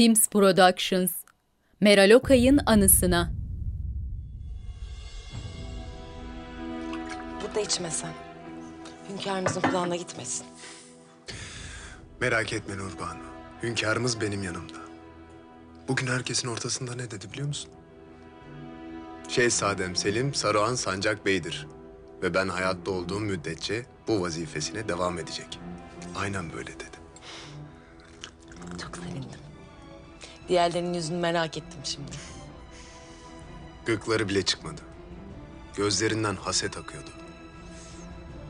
Teams Productions Meral Okay'ın anısına Burada içmesen. Hünkârımızın kulağına gitmesin. Merak etme Nurbanu. Hünkârımız benim yanımda. Bugün herkesin ortasında ne dedi biliyor musun? Şehzadem Selim Saruhan Sancak Bey'dir. Ve ben hayatta olduğum müddetçe bu vazifesine devam edecek. Aynen böyle dedi. Çok sevindim. Diğerlerinin yüzünü merak ettim şimdi. Gıkları bile çıkmadı. Gözlerinden haset akıyordu.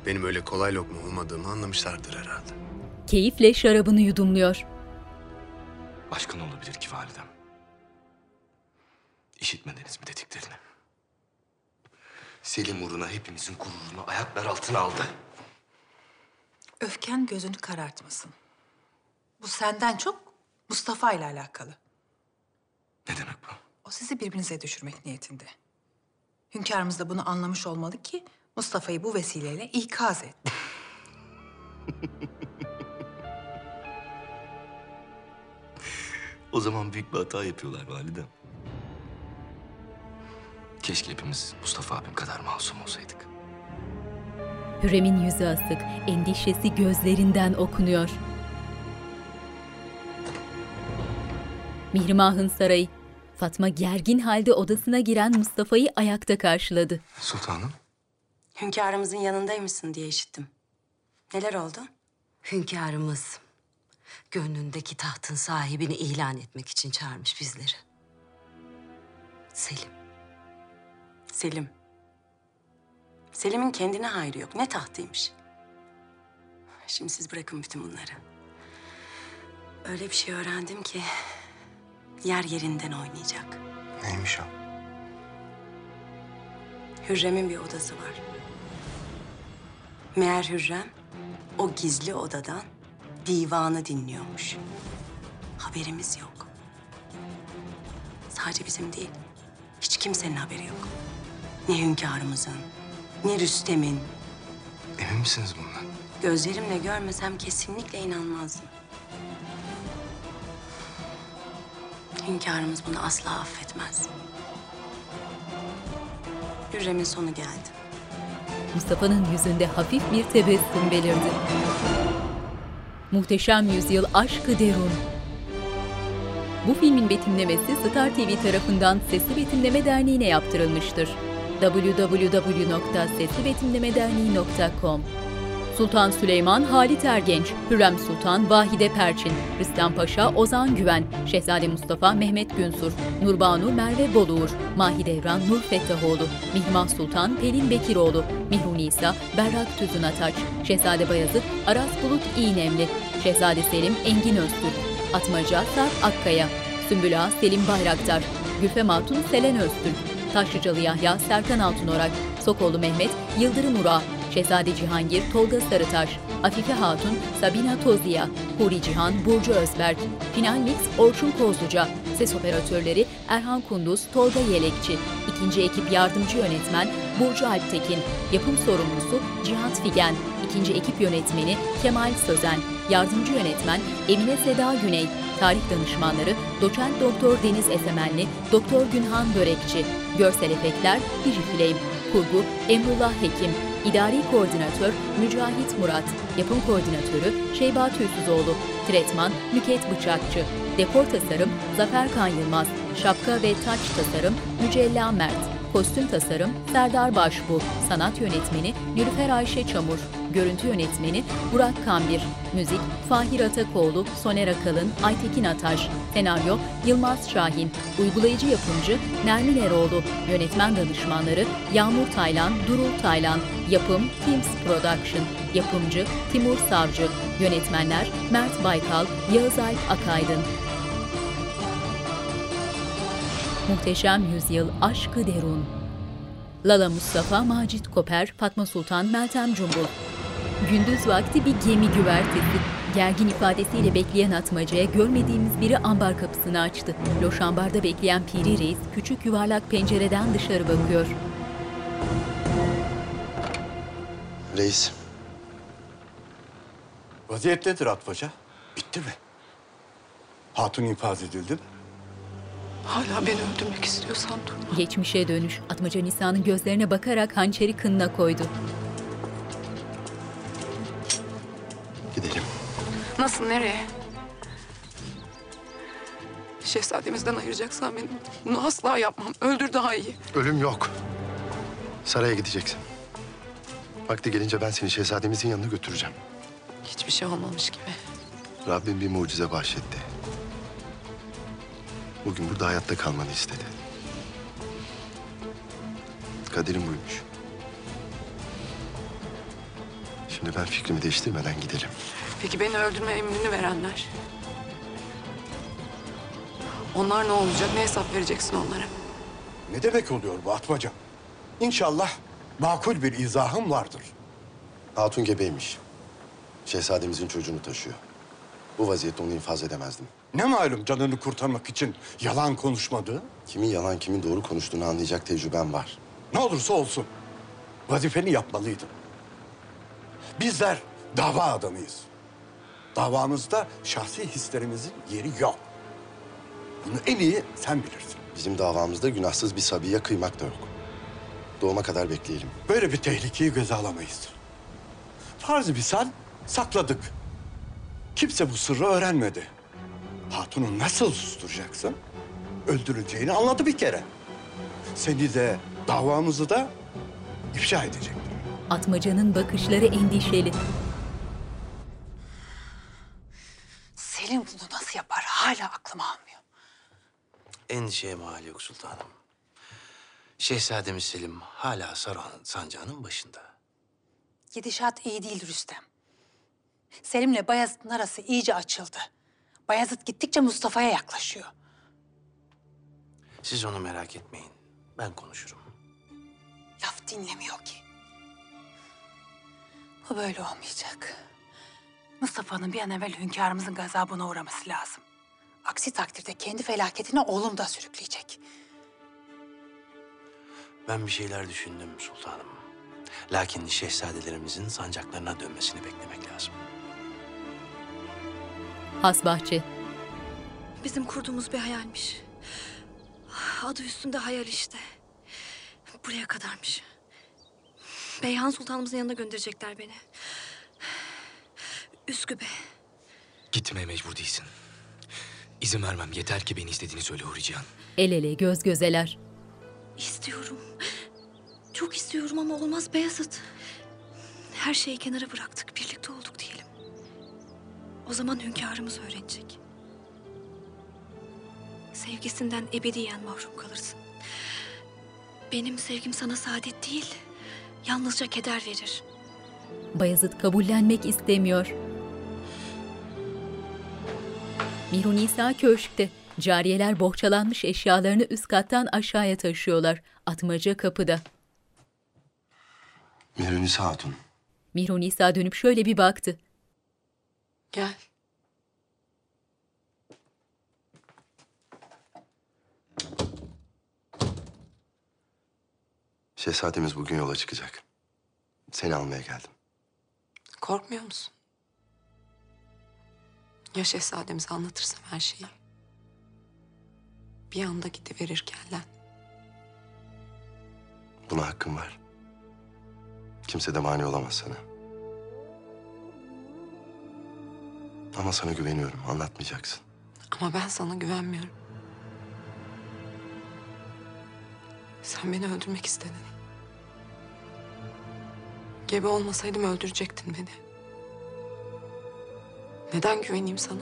Benim öyle kolay lokma olmadığımı anlamışlardır herhalde. Keyifle şarabını yudumluyor. Başka ne olabilir ki validem? İşitmediniz mi dediklerini? Selim uğruna hepimizin gururunu ayaklar altına aldı. Öfken gözünü karartmasın. Bu senden çok Mustafa ile alakalı. Ne demek bu? O sizi birbirinize düşürmek niyetinde. Hünkârımız da bunu anlamış olmalı ki Mustafa'yı bu vesileyle ikaz et. O zaman büyük bir hata yapıyorlar validem. Keşke hepimiz Mustafa abim kadar masum olsaydık. Hürrem'in yüzü asık, endişesi gözlerinden okunuyor. Mihrimah'ın sarayı. Fatma gergin halde odasına giren Mustafa'yı ayakta karşıladı. Sultanım, Hünkârımızın yanındaymışsın diye işittim. Neler oldu? Hünkârımız gönlündeki tahtın sahibini ilan etmek için çağırmış bizleri. Selim. Selim. Selim'in kendine hayrı yok. Ne tahtıymış. Şimdi siz bırakın bütün bunları. Öyle bir şey öğrendim ki yer yerinden oynayacak. neymiş o? Hürrem'in bir odası var. Meğer Hürrem o gizli odadan divanı dinliyormuş. Haberimiz yok. Sadece bizim değil, hiç kimsenin haberi yok. Ne hünkârımızın, ne Rüstem'in. Emin misiniz bundan? Gözlerimle görmesem kesinlikle inanmazdım. Hünkârımız bunu asla affetmez. Hürrem'in sonu geldi. Mustafa'nın yüzünde hafif bir tebessüm belirdi. Muhteşem Yüzyıl Aşkı Derun. Bu filmin betimlemesi Star TV tarafından Sesli Betimleme Derneği'ne yaptırılmıştır. www.seslibetimlemederneği.com Sultan Süleyman Halit Ergenç, Hürrem Sultan Vahide Perçin, Rüstem Paşa Ozan Güven, Şehzade Mustafa Mehmet Günsur, Nurbanu Merve Boluğur, Mahidevran Nur Fettahoğlu, Mihrimah Sultan Pelin Bekiroğlu, Mihru Nisa Berrak Tüzün Ataç, Şehzade Bayezid Aras Bulut İğnemli, Şehzade Selim Engin Öztürk, Atmaca Sarp Akkaya, Sümbül Ağa Selim Bayraktar, Gülfem Hatun Selen Öztürk, Taşlıcalı Yahya Serkan Altınorak, Sokoğlu Mehmet Yıldırım Ura, Şehzade Cihangir Tolga Sarıtaş, Afife Hatun Sabina Toziya, Huri Cihan Burcu Özberk, Final Mix Orçun Kozluca, Ses operatörleri Erhan Kunduz, Tolga Yelekçi, İkinci ekip yardımcı yönetmen Burcu Alptekin, yapım sorumlusu Cihat Figen, İkinci ekip yönetmeni Kemal Sözen, yardımcı yönetmen Emine Seda Güney, tarih danışmanları Doçent Doktor Deniz Esemenli, Doktor Günhan Börekçi, görsel efektler Digiflame, kurgu Emrullah Hekim, İdari Koordinatör Mücahit Murat, Yapım Koordinatörü Şeyba Tüysüzoğlu, Tretman Nüket Bıçakçı, Dekor Tasarım Zafer Kan Yılmaz, Şapka ve Taç Tasarım Mücella Mert, Kostüm Tasarım Serdar Başbu, Sanat Yönetmeni Nilüfer Ayşe Çamur, Görüntü Yönetmeni Burak Kambir, Müzik Fahir Atakoğlu, Soner Akalın, Aytekin Ataş, Senaryo Yılmaz Şahin, Uygulayıcı Yapımcı Nermin Eroğlu, Yönetmen Danışmanları Yağmur Taylan, Durul Taylan, Yapım Teams Production, Yapımcı Timur Savcı, Yönetmenler Mert Baykal, Yağız Alp Akaydın. Muhteşem Yüzyıl Aşkı Derun Lala Mustafa, Macit Koper, Fatma Sultan, Meltem Cumbul. Gündüz vakti bir gemi güvertesi. Gergin ifadesiyle bekleyen atmacaya görmediğimiz biri ambar kapısını açtı. Loş ambarda bekleyen Piri Reis küçük yuvarlak pencereden dışarı bakıyor. Reis. Vaziyet nedir Atmaca? Bitti mi? Hatun infaz edildi mi? Hala beni öldürmek istiyorsan dur. Geçmişe dönüş. Atmaca Nisa'nın gözlerine bakarak hançeri kınına koydu. Nasıl, nereye? Şehzademizden ayıracaksan beni bunu asla yapmam. Öldür daha iyi. Ölüm yok. Saraya gideceksin. Vakti gelince ben seni şehzademizin yanına götüreceğim. Hiçbir şey olmamış gibi. Rabbim bir mucize bahşetti. Bugün burada hayatta kalmanı istedi. Kaderim buymuş. Şimdi ben fikrimi değiştirmeden gidelim. Peki beni öldürme emrini verenler? Onlar ne olacak? Ne hesap vereceksin onlara? Ne demek oluyor bu Atmaca? İnşallah makul bir izahım vardır. Hatun gebeymiş. Şehzademizin çocuğunu taşıyor. Bu vaziyette onu infaz edemezdim. Ne malum canını kurtarmak için yalan konuşmadı? Kimin yalan kimin doğru konuştuğunu anlayacak tecrübem var. Ne olursa olsun. Vazifeni yapmalıydın. Bizler dava adamıyız. Davamızda şahsi hislerimizin yeri yok. Bunu en iyi sen bilirsin. Bizim davamızda günahsız bir sabiye kıymak da yok. Doğuma kadar bekleyelim. Böyle bir tehlikeyi göze alamayız. Farz misal sakladık. Kimse bu sırrı öğrenmedi. Hatunu nasıl susturacaksın? Öldürüleceğini anladı bir kere. Seni de davamızı da ifşa edecektir. Atmaca'nın bakışları endişeli. Selim bunu nasıl yapar hala aklım almıyor. Endişeye mahal yok sultanım. Şehzademiz Selim hala Saruhan'ın sancağının başında. Gidişat iyi değil Rüstem. Selim'le Bayezid'in arası iyice açıldı. Bayezid gittikçe Mustafa'ya yaklaşıyor. Siz onu merak etmeyin. Ben konuşurum. Laf dinlemiyor ki. Bu böyle olmayacak. Mustafa'nın bir an evvel hünkârımızın gazabına uğraması lazım. Aksi takdirde kendi felaketine oğlum da sürükleyecek. Ben bir şeyler düşündüm sultanım. Lakin şehzadelerimizin sancaklarına dönmesini beklemek lazım. Hasbahçe. Bizim kurduğumuz bir hayalmiş. Adı üstünde hayal işte. Buraya kadarmış. Beyhan Sultanımızın yanına gönderecekler beni. Üsküp'e. Gitmeye mecbur değilsin. İzin vermem. Yeter ki beni istediğini söyle Hurican. El ele göz gözeler. İstiyorum. Çok istiyorum ama olmaz Beyazıt. Her şeyi kenara bıraktık. Birlikte olduk diyelim. O zaman hünkârımız öğrenecek. Sevgisinden ebediyen mahrum kalırsın. Benim sevgim sana saadet değil, yalnızca keder verir. Bayezid kabullenmek istemiyor. Mihru Nisa köşkte. Cariyeler bohçalanmış eşyalarını üst kattan aşağıya taşıyorlar. Atmaca kapıda. Mehrunisa Hatun. Mihru Nisa dönüp şöyle bir baktı. Gel. Şehzademiz bugün yola çıkacak. Seni almaya geldim. Korkmuyor musun? Ya şehzademize anlatırsam her şeyi? Bir anda gidiverir kellen. Buna hakkın var. Kimse de mani olamaz sana. Ama sana güveniyorum. Anlatmayacaksın. Ama ben sana güvenmiyorum. Sen beni öldürmek istedin. Gebe olmasaydım öldürecektin beni. Neden güveneyim sana?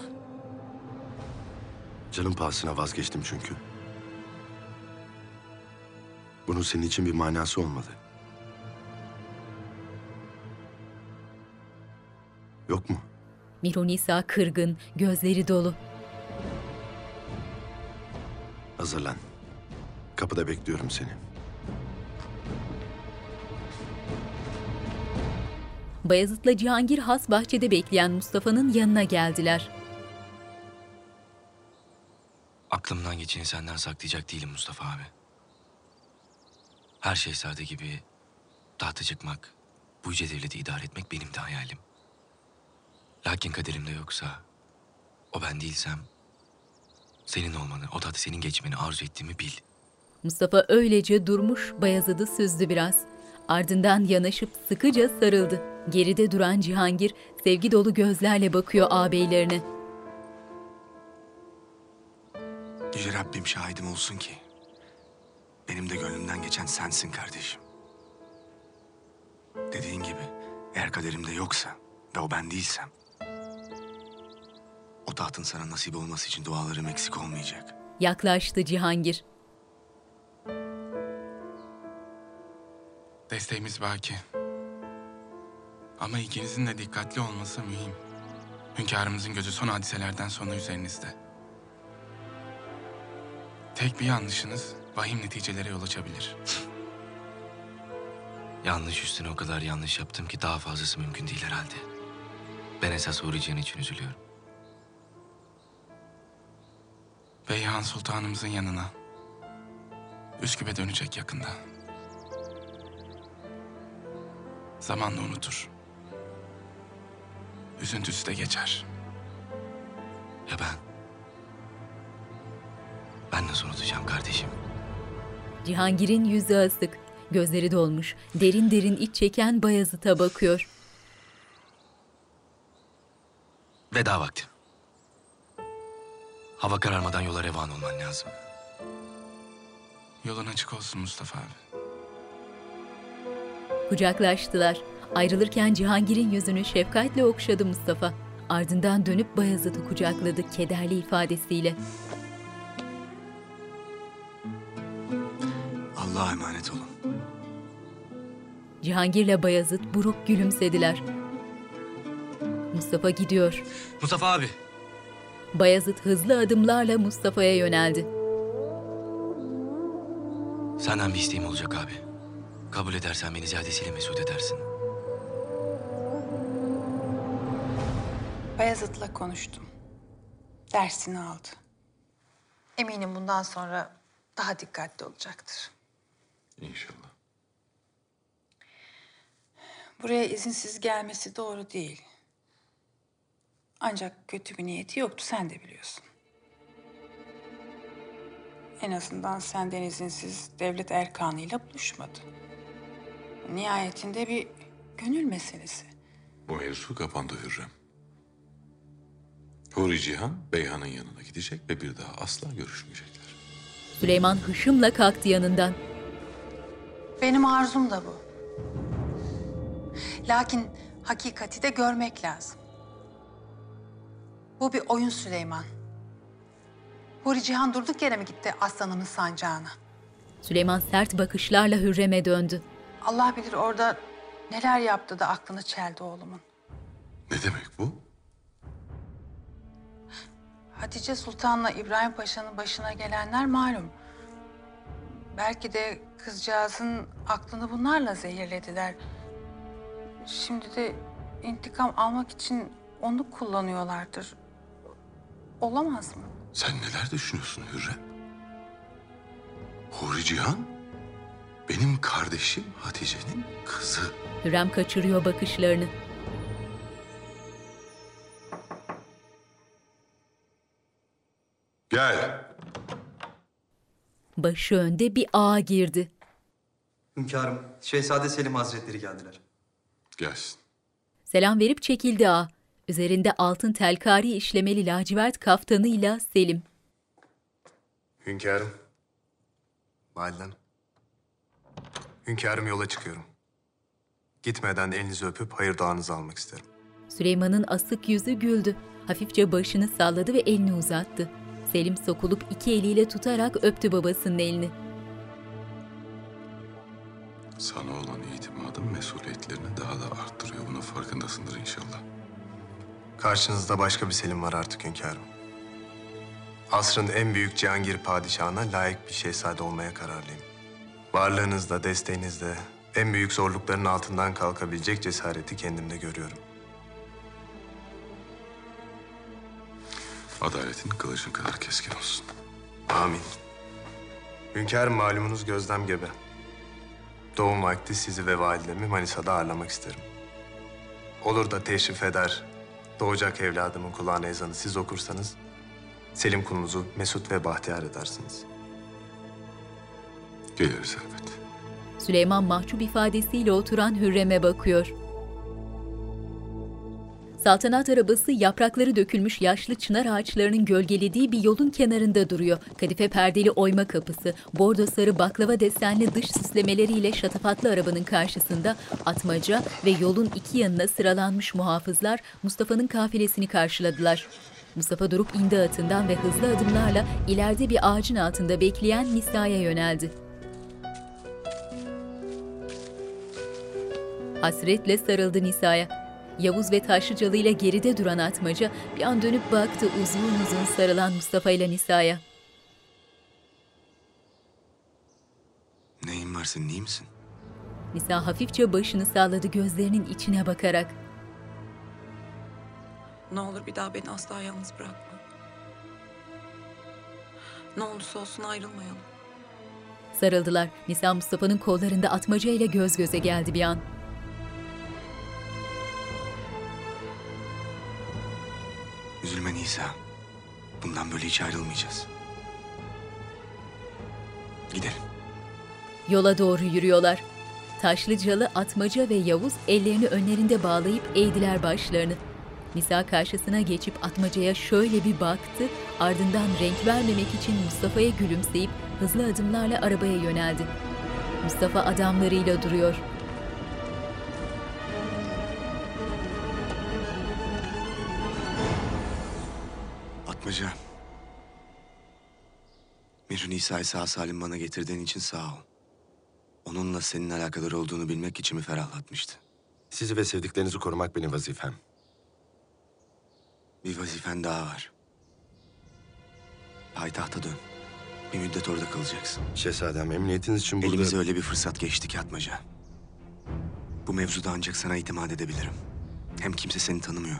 Canım pahasına vazgeçtim çünkü. Bunun senin için bir manası olmalı. Yok mu? Mihru Nisa kırgın, gözleri dolu. Hazırlan. Kapıda bekliyorum seni. Bayezid'le Cihangir has bahçede bekleyen Mustafa'nın yanına geldiler. Aklımdan geçeni senden saklayacak değilim Mustafa abi. Her şehzade gibi tahta çıkmak, bu yüce devleti idare etmek benim de hayalim. Lakin kaderimde yoksa, o ben değilsem Senin olmanı, o tahtı senin geçmeni arzu ettiğimi bil. Mustafa öylece durmuş Bayezid'i süzdü biraz. Ardından yanaşıp sıkıca sarıldı. Geride duran Cihangir sevgi dolu gözlerle bakıyor ağabeylerine. Yüce Rabbim şahidim olsun ki benim de gönlümden geçen sensin kardeşim. Dediğin gibi eğer kaderimde yoksa ve o ben değilsem o tahtın sana nasip olması için dualarım eksik olmayacak. Yaklaştı Cihangir. Desteğimiz baki. Ama ikinizin de dikkatli olması mühim. Hünkârımızın gözü son hadiselerden sonra üzerinizde. Tek bir yanlışınız vahim neticelere yol açabilir. Yanlış üstüne o kadar yanlış yaptım ki daha fazlası mümkün değil herhalde. Ben esas uğrayacağın için üzülüyorum. Beyhan Sultanımızın yanına. Üsküp'e dönecek yakında. Zamanla unutur. Üzüntüsü de geçer. Ya ben? Ben nasıl unutacağım kardeşim? Cihangir'in yüzü asık, gözleri dolmuş, derin derin iç çeken Bayezid'e bakıyor. Veda vakti. Hava kararmadan yola revan olman lazım. Yolun açık olsun Mustafa abi. Kucaklaştılar. Ayrılırken Cihangir'in yüzünü şefkatle okşadı Mustafa. Ardından dönüp Bayezid'i kucakladı kederli ifadesiyle. Allah'a emanet olun. Cihangir'le Bayezid buruk gülümsediler. Mustafa gidiyor. Mustafa abi. Bayezid hızlı adımlarla Mustafa'ya yöneldi. Senden bir isteğim olacak abi. Kabul edersen beni ziyadesiyle mesut edersin. Bayezid'le konuştum. Dersini aldı. Eminim bundan sonra daha dikkatli olacaktır. İnşallah. Buraya izinsiz gelmesi doğru değil. Ancak kötü bir niyeti yoktu, sen de biliyorsun. En azından senden izinsiz devlet erkanıyla buluşmadı. Nihayetinde bir gönül meselesi. Bu mevzu kapandı Hürrem. Huri Cihan, Beyhan'ın yanına gidecek ve bir daha asla görüşmeyecekler. Süleyman hışımla kalktı yanından. Benim arzum da bu. Lakin hakikati de görmek lazım. Bu bir oyun Süleyman. Huri Cihan durduk yere mi gitti aslanımın sancağına? Süleyman sert bakışlarla Hürrem'e döndü. Allah bilir orada neler yaptı da aklını çeldi oğlumun. Ne demek bu? Hatice Sultan'la İbrahim Paşa'nın başına gelenler malum. Belki de kızcağızın aklını bunlarla zehirlediler. Şimdi de intikam almak için onu kullanıyorlardır. Olamaz mı? Sen neler düşünüyorsun Hürrem? Huri Cihan, benim kardeşim Hatice'nin kızı. Hürrem kaçırıyor bakışlarını. Gel. Başı önde bir ağa girdi. Hünkârım, Şehzade Selim Hazretleri geldiler. Gelsin. Selam verip çekildi ağa. Üzerinde altın telkari işlemeli lacivert kaftanıyla Selim. Hünkârım. Validem. Hünkârım yola çıkıyorum. Gitmeden elinizi öpüp hayır duanızı almak isterim. Süleyman'ın asık yüzü güldü. Hafifçe başını salladı ve elini uzattı. Selim sokulup iki eliyle tutarak öptü babasının elini. Sana olan itimadım mesuliyetlerini daha da arttırıyor. Bunun farkındasındır inşallah. Karşınızda başka bir Selim var artık hünkârım. Asrın en büyük Cihangir padişahına layık bir şehzade olmaya kararlıyım. Varlığınızda, desteğinizde en büyük zorlukların altından kalkabilecek cesareti kendimde görüyorum. Adaletin kılıcın kadar keskin olsun. Amin. Hünkârım malumunuz gözlem gebe. Doğum vakti sizi ve validemi Manisa'da ağırlamak isterim. Olur da teşrif eder, doğacak evladımın kulağına ezanı siz okursanız... Selim kulunuzu mesut ve bahtiyar edersiniz. Geliriz elbet. Süleyman mahcup ifadesiyle oturan Hürrem'e bakıyor. Saltanat arabası yaprakları dökülmüş yaşlı çınar ağaçlarının gölgelediği bir yolun kenarında duruyor. Kadife perdeli oyma kapısı, bordo sarı baklava desenli dış süslemeleriyle şatafatlı arabanın karşısında atmaca ve yolun iki yanına sıralanmış muhafızlar Mustafa'nın kafilesini karşıladılar. Mustafa durup indi atından ve hızlı adımlarla ileride bir ağacın altında bekleyen Nisa'ya yöneldi. Hasretle sarıldı Nisa'ya. Yavuz ve Taşlıcalı ile geride duran Atmaca bir an dönüp baktı uzun uzun sarılan Mustafa ile Nisa'ya. Neyin var senin iyi misin? Nisa hafifçe başını salladı gözlerinin içine bakarak. Ne olur bir daha beni asla yalnız bırakma. Ne olursa olsun ayrılmayalım. Sarıldılar. Nisa Mustafa'nın kollarında Atmaca ile göz göze geldi bir an. Üzülme Nisa. Bundan böyle hiç ayrılmayacağız. Gidelim. Yola doğru yürüyorlar. Taşlıcalı, Atmaca ve Yavuz ellerini önlerinde bağlayıp eğdiler başlarını. Nisa karşısına geçip Atmaca'ya şöyle bir baktı, ardından renk vermemek için Mustafa'ya gülümseyip hızlı adımlarla arabaya yöneldi. Mustafa adamlarıyla duruyor. Atmaca. Mir Nisa'yı sağ salim bana getirdiğin için sağ ol. Onunla senin alakadar olduğunu bilmek içimi ferahlatmıştı. Sizi ve sevdiklerinizi korumak benim vazifem. Bir vazifen daha var. Payitahta dön. Bir müddet orada kalacaksın. Şehzadem, emniyetiniz için burada... Elimize öyle bir fırsat geçti ki Atmaca. Bu mevzuda ancak sana itimat edebilirim. Hem kimse seni tanımıyor.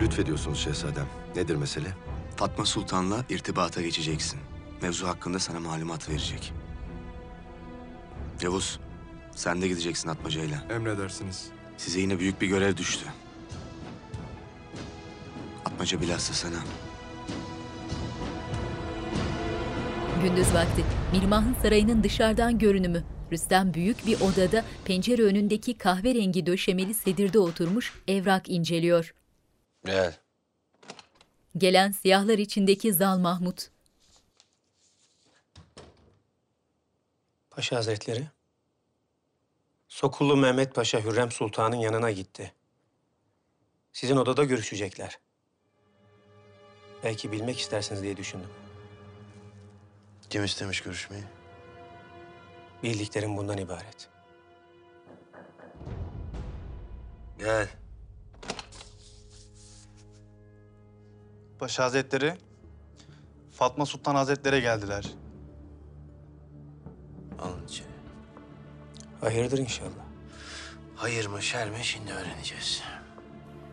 Lütfediyorsunuz şehzadem. Nedir mesele? Fatma Sultan'la irtibata geçeceksin. Mevzu hakkında sana malumat verecek. Yavuz, sen de gideceksin Atmaca'yla. Emredersiniz. Size yine büyük bir görev düştü. Atmaca bilhassa sana. Gündüz vakti Mirmah'ın sarayının dışarıdan görünümü. Rüstem büyük bir odada pencere önündeki kahverengi döşemeli sedirde oturmuş evrak inceliyor. Gel. Gelen siyahlar içindeki Zal Mahmut. Paşa Hazretleri, Sokullu Mehmet Paşa Hürrem Sultan'ın yanına gitti. Sizin odada görüşecekler. Belki bilmek istersiniz diye düşündüm. Kim istemiş görüşmeyi? Bildiklerim bundan ibaret. Gel. Paşa Hazretleri, Fatma Sultan Hazretleri geldiler. Alın içeri. Hayırdır inşallah. Hayır mı şer mi şimdi öğreneceğiz.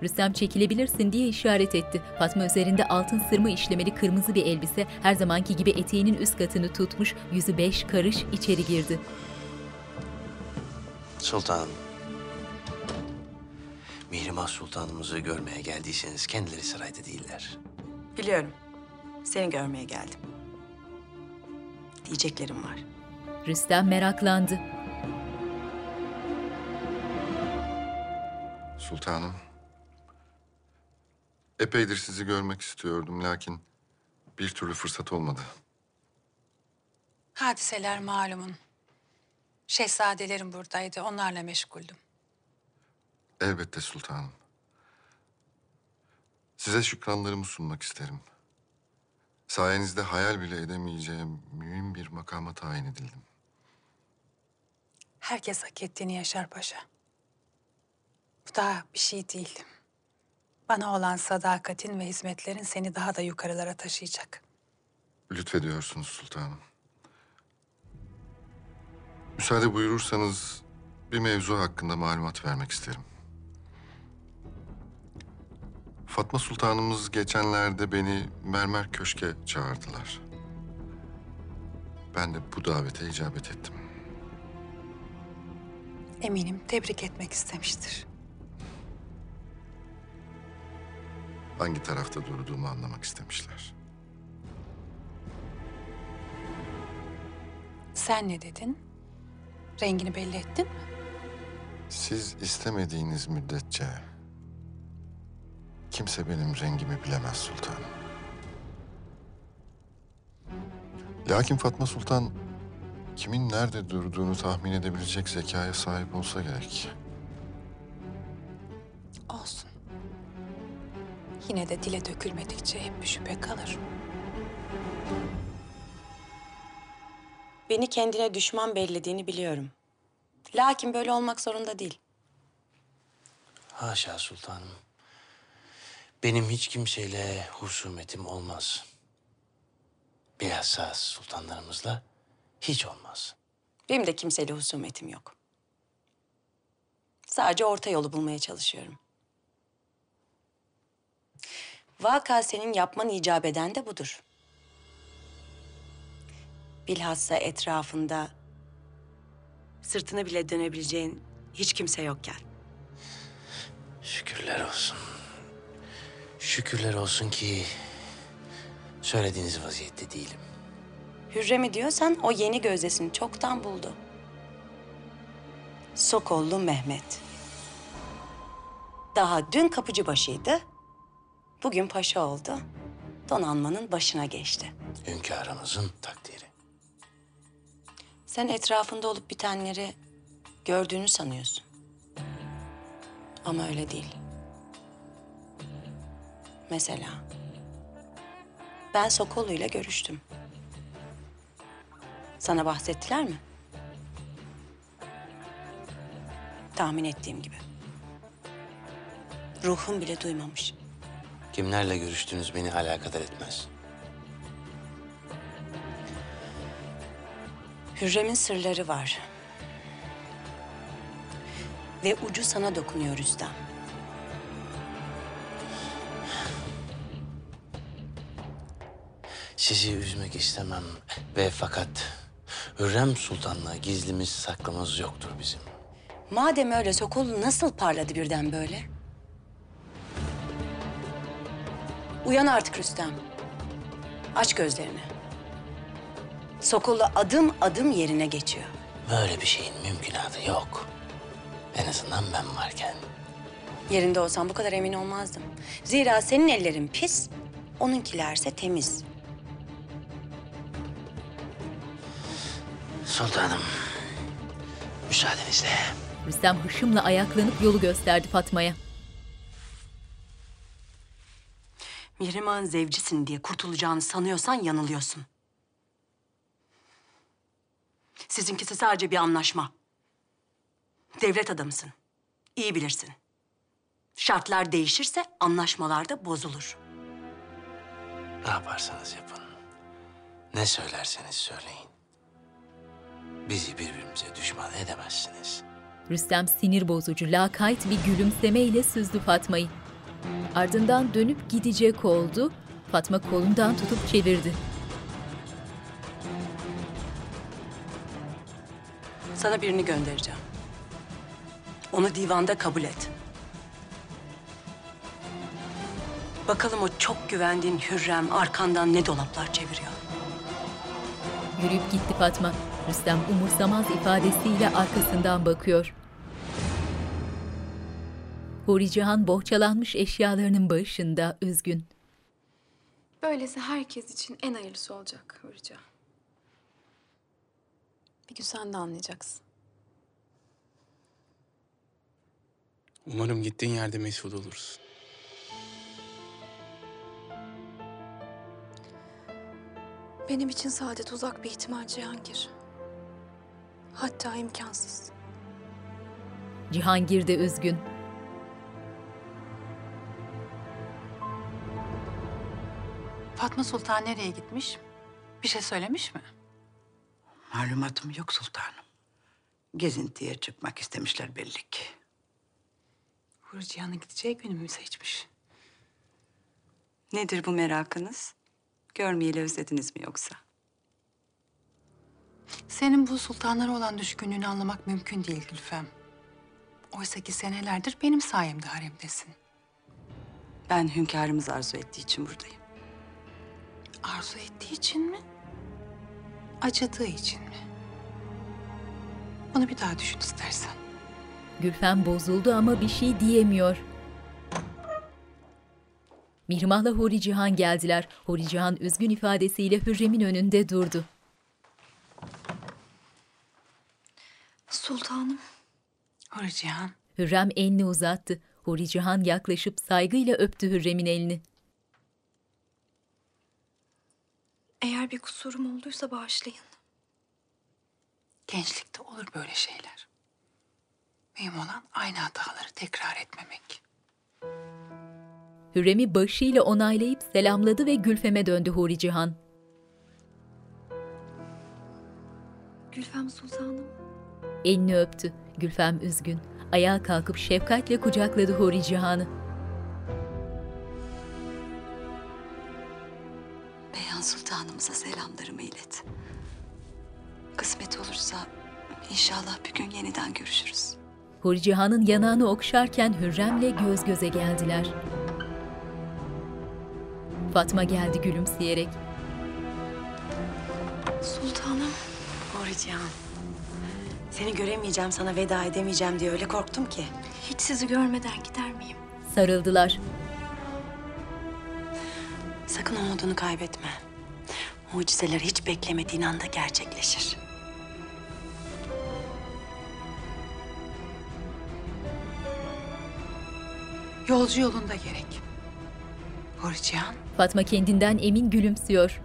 Rüstem çekilebilirsin diye işaret etti. Fatma üzerinde altın sırma işlemeli kırmızı bir elbise her zamanki gibi eteğinin üst katını tutmuş yüzü beş karış içeri girdi. Sultanım. Mihrimah Sultanımızı görmeye geldiyseniz kendileri sarayda değiller. Biliyorum. Seni görmeye geldim. Diyeceklerim var. Rüstem meraklandı. Sultanım. Epeydir sizi görmek istiyordum lakin bir türlü fırsat olmadı. Hadiseler malumun. Şehzadelerim buradaydı, onlarla meşguldüm. Elbette sultanım. Size şükranlarımı sunmak isterim. Sayenizde hayal bile edemeyeceğim mühim bir makama tayin edildim. Herkes hak ettiğini yaşar paşa. Bu daha bir şey değil. Bana olan sadakatin ve hizmetlerin seni daha da yukarılara taşıyacak. Lütfediyorsunuz sultanım. Müsaade buyurursanız bir mevzu hakkında malumat vermek isterim. Fatma Sultanımız geçenlerde beni Mermer Köşk'e çağırdılar. Ben de bu davete icabet ettim. Eminim tebrik etmek istemiştir. hangi tarafta durduğumu anlamak istemişler. Sen ne dedin? Rengini belli ettin mi? Siz istemediğiniz müddetçe kimse benim rengimi bilemez sultanım. Lakin Fatma Sultan kimin nerede durduğunu tahmin edebilecek zekaya sahip olsa gerek. Olsun. Yine de dile dökülmedikçe hep bir şüphe kalır. Beni kendine düşman bellediğini biliyorum. Lakin böyle olmak zorunda değil. Haşa sultanım. Benim hiç kimseyle husumetim olmaz. Bilhassa sultanlarımızla hiç olmaz. Benim de kimseyle husumetim yok. Sadece orta yolu bulmaya çalışıyorum. Vaka senin yapman icap eden de budur. Bilhassa etrafında sırtını bile dönebileceğin hiç kimse yokken. Şükürler olsun. Şükürler olsun ki söylediğiniz vaziyette değilim. Hürrem'i diyorsan o yeni gözdesini çoktan buldu. Sokollu Mehmet. Daha dün kapıcı başıydı. Bugün paşa oldu. Donanmanın başına geçti. Hünkârımızın takdiri. Sen etrafında olup bitenleri gördüğünü sanıyorsun. Ama öyle değil. Mesela ben Sokollu ile görüştüm. Sana bahsettiler mi? Tahmin ettiğim gibi. Ruhum bile duymamış. Kimlerle görüştüğünüz beni alakadar etmez. Hürrem'in sırları var. Ve ucu sana dokunuyor Rüstem. Sizi üzmek istemem ve fakat Hürrem Sultan'la gizlimiz saklımız yoktur bizim. Madem öyle Sokollu nasıl parladı birden böyle? Uyan artık Rüstem. Aç gözlerini. Sokollu adım adım yerine geçiyor. Böyle bir şeyin mümkünatı yok. En azından ben varken. Yerinde olsam bu kadar emin olmazdım. Zira senin ellerin pis, onunkilerse temiz. Sultanım, müsaadenizle. Rüstem hışımla ayaklanıp yolu gösterdi Fatma'ya. Mihrimah'ın zevcisin diye kurtulacağını sanıyorsan yanılıyorsun. Sizinkisi sadece bir anlaşma. Devlet adamısın. İyi bilirsin. Şartlar değişirse anlaşmalar da bozulur. Ne yaparsanız yapın. Ne söylerseniz söyleyin. Bizi birbirimize düşman edemezsiniz. Rüstem sinir bozucu, lakayt bir gülümsemeyle süzdü Fatma'yı. Ardından dönüp gidecek oldu. Fatma kolundan tutup çevirdi. Sana birini göndereceğim. Onu divanda kabul et. Bakalım o çok güvendiğin Hürrem arkandan ne dolaplar çeviriyor. Yürüyüp gitti Fatma. Rüstem umursamaz ifadesiyle arkasından bakıyor. Huri Cihan bohçalanmış eşyalarının başında üzgün. Böylesi herkes için en hayırlısı olacak Hürca. Bir gün sen de anlayacaksın. Umarım gittiğin yerde mesut olursun. Benim için saadet uzak bir ihtimal Cihangir. Hatta imkansız. Cihangir de üzgün. Fatma Sultan nereye gitmiş? Bir şey söylemiş mi? Malumatım yok sultanım. Gezintiye çıkmak istemişler belli ki. Huri Cihan'ın gideceği günü mü seçmiş? Nedir bu merakınız? Görmeyeli özlediniz mi yoksa? Senin bu sultanlara olan düşkünlüğünü anlamak mümkün değil Gülfem. Oysa ki senelerdir benim sayemde haremdesin. Ben hünkârımız arzu ettiği için buradayım. Arzu ettiği için mi? Acıdığı için mi? Bunu bir daha düşün istersen. Gülfem bozuldu ama bir şey diyemiyor. Mihrimah'la Huri Cihan geldiler. Huri Cihan üzgün ifadesiyle Hürrem'in önünde durdu. Sultanım. Huri Cihan. Hürrem elini uzattı. Huri Cihan yaklaşıp saygıyla öptü Hürrem'in elini. Eğer bir kusurum olduysa bağışlayın. Gençlikte olur böyle şeyler. Mühim olan aynı hataları tekrar etmemek. Hürrem'i başıyla onaylayıp selamladı ve Gülfem'e döndü Huri Cihan. Gülfem Sultanım. Elini öptü. Gülfem üzgün. Ayağa kalkıp şefkatle kucakladı Huri Cihan'ı. Beyhan Sultanımıza selamlarımı ilet. Kısmet olursa inşallah bir gün yeniden görüşürüz. Huri Cihan'ın yanağını okşarken Hürrem'le göz göze geldiler. Fatma geldi gülümseyerek. Sultanım. Huri Cihan. Seni göremeyeceğim, sana veda edemeyeceğim diye öyle korktum ki. Hiç sizi görmeden gider miyim? Sarıldılar. Sakın umudunu kaybetme. Mucizeler hiç beklemediğin anda gerçekleşir. Yolcu yolunda gerek. Cihan. Fatma kendinden emin gülümsüyor.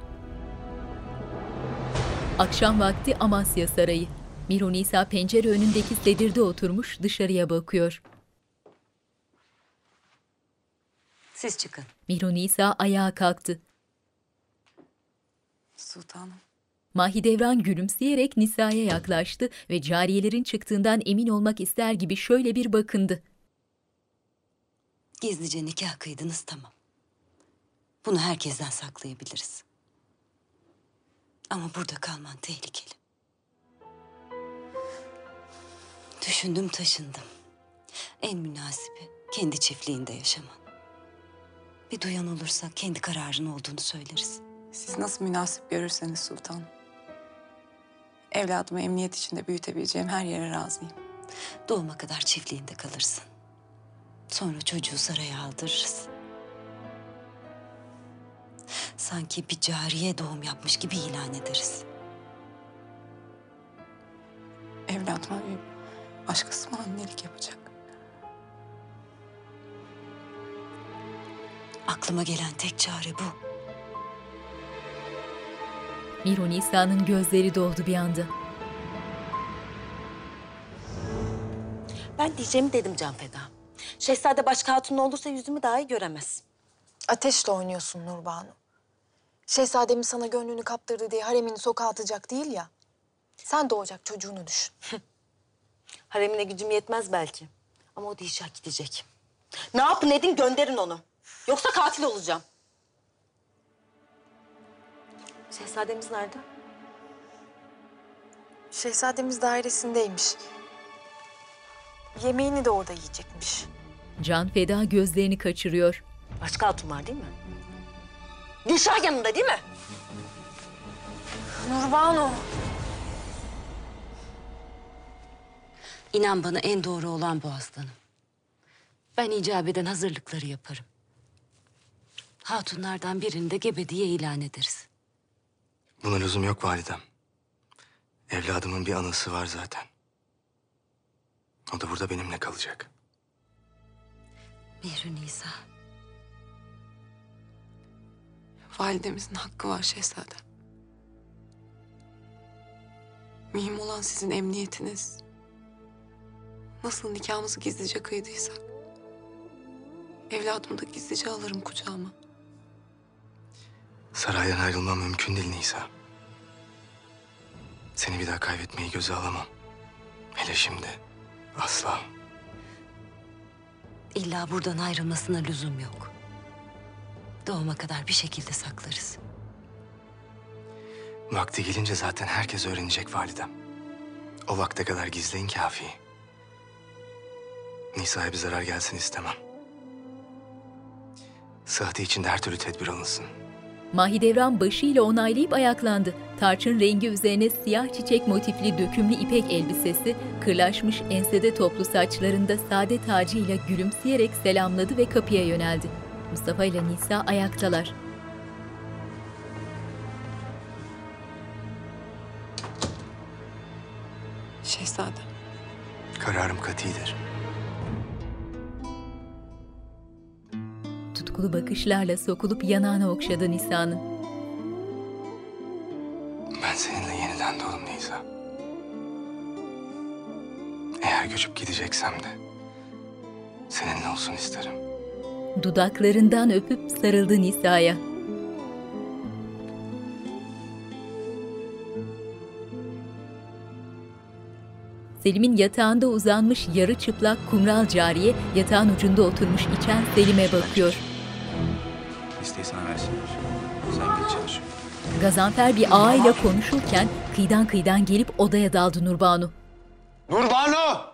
Akşam vakti Amasya Sarayı. Miru Nisa pencere önündeki sedirde oturmuş dışarıya bakıyor. Siz çıkın. Miru Nisa ayağa kalktı. Sultanım. Mahidevran gülümseyerek Nisa'ya yaklaştı ve cariyelerin çıktığından emin olmak ister gibi şöyle bir bakındı. Gizlice nikah kıydınız tamam. Bunu herkesten saklayabiliriz. Ama burada kalman tehlikeli. Düşündüm taşındım. En münasibi kendi çiftliğinde yaşaman. Bir duyan olursa kendi kararın olduğunu söyleriz. Siz nasıl münasip görürseniz sultanım. Evladımı emniyet içinde büyütebileceğim her yere razıyım. Doğuma kadar çiftliğinde kalırsın. Sonra çocuğu saraya aldırırız. Sanki bir cariye doğum yapmış gibi ilan ederiz. Evladıma bir başkası mı annelik yapacak? Aklıma gelen tek çare bu. Miru Nisa'nın gözleri doldu bir anda. Ben diyeceğimi dedim Can Feda. Şehzade başka hatun olursa yüzümü daha iyi göremez. Ateşle oynuyorsun Nurbanu. Şehzademin sana gönlünü kaptırdı diye haremini sokağa atacak değil ya. Sen doğacak çocuğunu düşün. Haremine gücüm yetmez belki. Ama o Dişah gidecek. Ne yapın edin gönderin onu. Yoksa katil olacağım. Şehzademiz nerede? Şehzademiz dairesindeymiş. Yemeğini de orada yiyecekmiş. Can Feda gözlerini kaçırıyor. Başka hatun var değil mi? Gülşah yanında değil mi? Nurbanu. İnan bana en doğru olan bu aslanım. Ben icap eden hazırlıkları yaparım. Hatunlardan birini de gebe diye ilan ederiz. Buna lüzum yok validem. Evladımın bir anısı var zaten. O da burada benimle kalacak. Mihri Nisa. Validemizin hakkı var şehzadem. Mühim olan sizin emniyetiniz. Nasıl nikahımızı gizlice kıydıysak. Evladımı da gizlice alırım kucağıma. Saraydan ayrılmam mümkün değil Nisa. Seni bir daha kaybetmeyi göze alamam. Hele şimdi. Asla. İlla buradan ayrılmasına lüzum yok. Doğuma kadar bir şekilde saklarız. Vakti gelince zaten herkes öğrenecek validem. O vakte kadar gizleyin kafi. Nisa'ya bir zarar gelsin istemem. Sıhhati için de her türlü tedbir alınsın. Mahidevran başıyla onaylayıp ayaklandı. Tarçın rengi üzerine siyah çiçek motifli dökümlü ipek elbisesi, kırlaşmış ensede toplu saçlarında sade tacıyla gülümseyerek selamladı ve kapıya yöneldi. Mustafa ile Nisa ayaktalar. Şehzadem. Kararım katidir. Tutkulu bakışlarla sokulup yanağına okşadı Nisa'nın. Ben seninle yeniden doğdum Nisa. Eğer göçüp gideceksem de seninle olsun isterim. Dudaklarından öpüp sarıldı Nisa'ya. Selim'in yatağında uzanmış yarı çıplak kumral cariye yatağın ucunda oturmuş içen Selim'e bakıyor. İsteği sana versinler. Sen git çalış. Gazanfer bir ağayla konuşurken kıyıdan kıyıdan gelip odaya daldı Nurbanu. Nurbanu!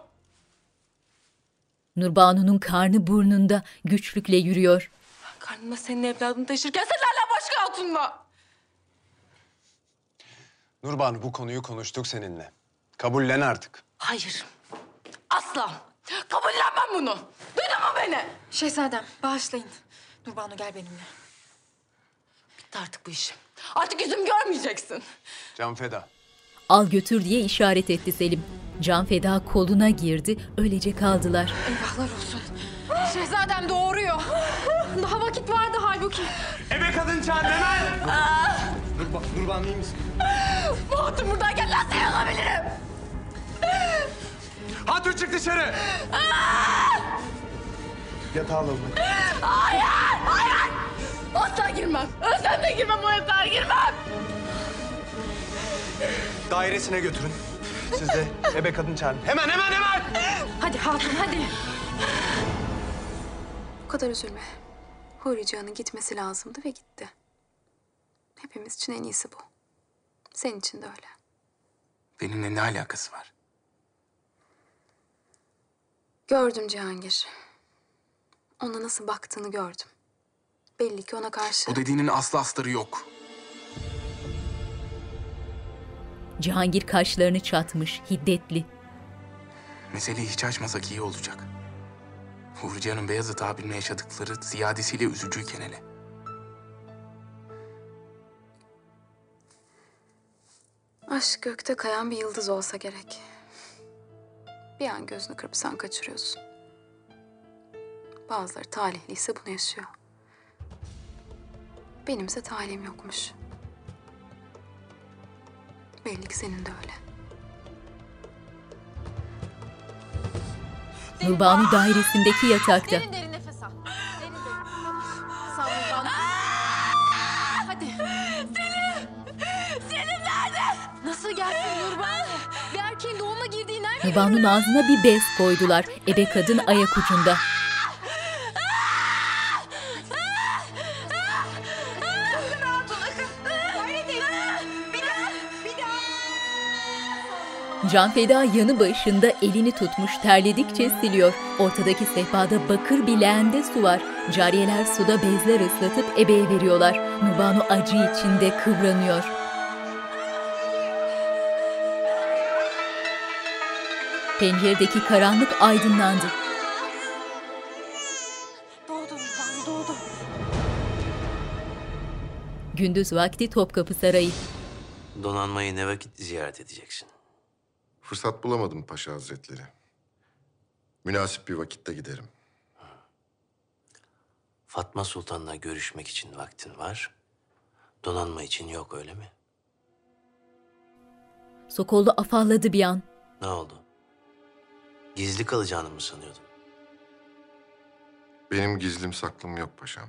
Nurbanu'nun karnı burnunda güçlükle yürüyor. Karnıma senin evladını taşırken sen hala başka hatunla. Nurbanu bu konuyu konuştuk seninle. Kabullen artık. Hayır. Asla. Kabullenmem bunu. Duydun mu beni? Şehzadem bağışlayın. Nurbanu gel benimle. Bitti artık bu iş. Artık yüzüm görmeyeceksin. Can feda. Al götür diye işaret etti Selim. Can feda koluna girdi, öylece kaldılar. Eyvahlar olsun. Şehzadem doğuruyor. Daha vakit vardı halbuki. Ebe kadın çağır hemen! Nurba, Nurbanu iyi misin? Bu hatun buradayken nasıl yanılabilirim? Hatun çık dışarı! Yatağa alalım. Hayır, hayır. Asla girmem. Ölsem de girmem o yatağa girmem. Dairesine götürün. Siz de ebe kadın çağırın. Hemen hemen hemen! Hadi hatun hadi. Bu kadar üzülme. Huri Cihan'ın gitmesi lazımdı ve gitti. Hepimiz için en iyisi bu. Senin için de öyle. Benimle ne alakası var? Gördüm Cihangir. Ona nasıl baktığını gördüm. Belli ki ona karşı... O dediğinin aslı astarı yok. Cihangir kaşlarını çatmış, hiddetli. Meseleyi hiç açmasak iyi olacak. Hurciyan'ın Beyazıt abimle yaşadıkları ziyadesiyle üzücüyken hele. Aşk gökte kayan bir yıldız olsa gerek. Bir an gözünü kırpsan kaçırıyorsun. Bazıları talihliyse bunu yaşıyor. Benimse talihim yokmuş. Belli ki senin de öyle. Nurbanu dairesindeki yatakta. Derin derin nefes al. Derin derin. Sağ ol Nurbanu. Hadi. Selim! Selim nerede? Nasıl gelsin Nurbanu? Bir erkeğin doğuma girdiği nerede? Nurbanu'nun ağzına bir bez koydular. Ebe kadın ayak ucunda. Can Feda yanı başında elini tutmuş terledikçe siliyor. Ortadaki sehpada bakır bir leğende su var. Cariyeler suda bezler ıslatıp ebeye veriyorlar. Nurbanu acı içinde kıvranıyor. Penceredeki karanlık aydınlandı. Gündüz vakti Topkapı Sarayı. Donanmayı ne vakit ziyaret edeceksin? Fırsat bulamadım Paşa Hazretleri. Münasip bir vakitte giderim. Fatma Sultan'la görüşmek için vaktin var. Donanma için yok öyle mi? Sokollu afalladı bir an. Ne oldu? Gizli kalacağını mı sanıyordun? Benim gizlim saklım yok paşam.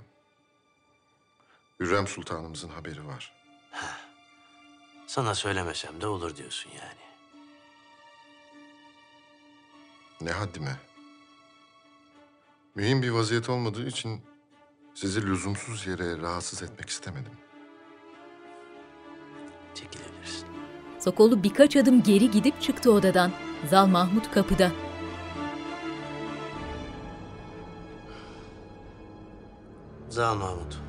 Hürrem Sultanımızın haberi var. Sana söylemesem de olur diyorsun yani. Ne haddime. Mühim bir vaziyet olmadığı için sizi lüzumsuz yere rahatsız etmek istemedim. Çekilebilirsin. Sokollu birkaç adım geri gidip çıktı odadan. Zal Mahmut kapıda. Zal Mahmut.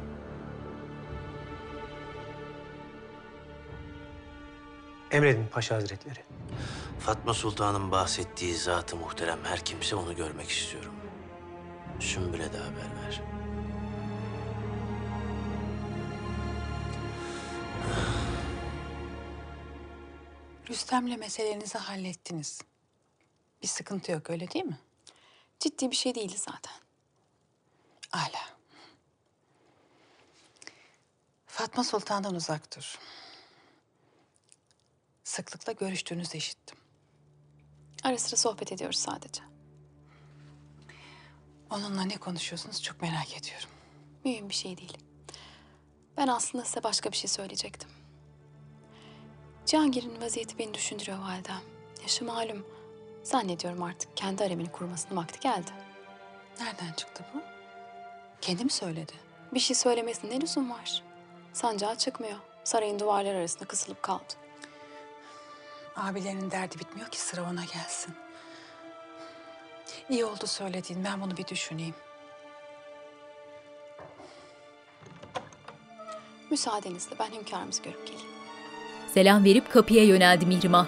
Emredin Paşa Hazretleri. Fatma Sultan'ın bahsettiği zatı muhterem her kimse onu görmek istiyorum. Sümbül'e de haber ver. Rüstem'le meselenizi hallettiniz. Bir sıkıntı yok öyle değil mi? Ciddi bir şey değildi zaten. Hala. Fatma Sultan'dan uzak dur. Sıklıkla görüştüğünüzü işittim. Ara sıra sohbet ediyoruz sadece. Onunla ne konuşuyorsunuz çok merak ediyorum. Mühim bir şey değil. Ben aslında size başka bir şey söyleyecektim. Cihangir'in vaziyeti beni düşündürüyor validem. Yaşı malum. Zannediyorum artık kendi haremini kurmasının vakti geldi. Nereden çıktı bu? Kendi mi söyledi? Bir şey söylemesine ne lüzum var? Sancağı çıkmıyor. Sarayın duvarları arasında kısılıp kaldı. Abilerinin derdi bitmiyor ki sıra ona gelsin. İyi oldu söylediğin. Ben bunu bir düşüneyim. Müsaadenizle ben hünkârımızı görüp geleyim. Selam verip kapıya yöneldi Mihrimah.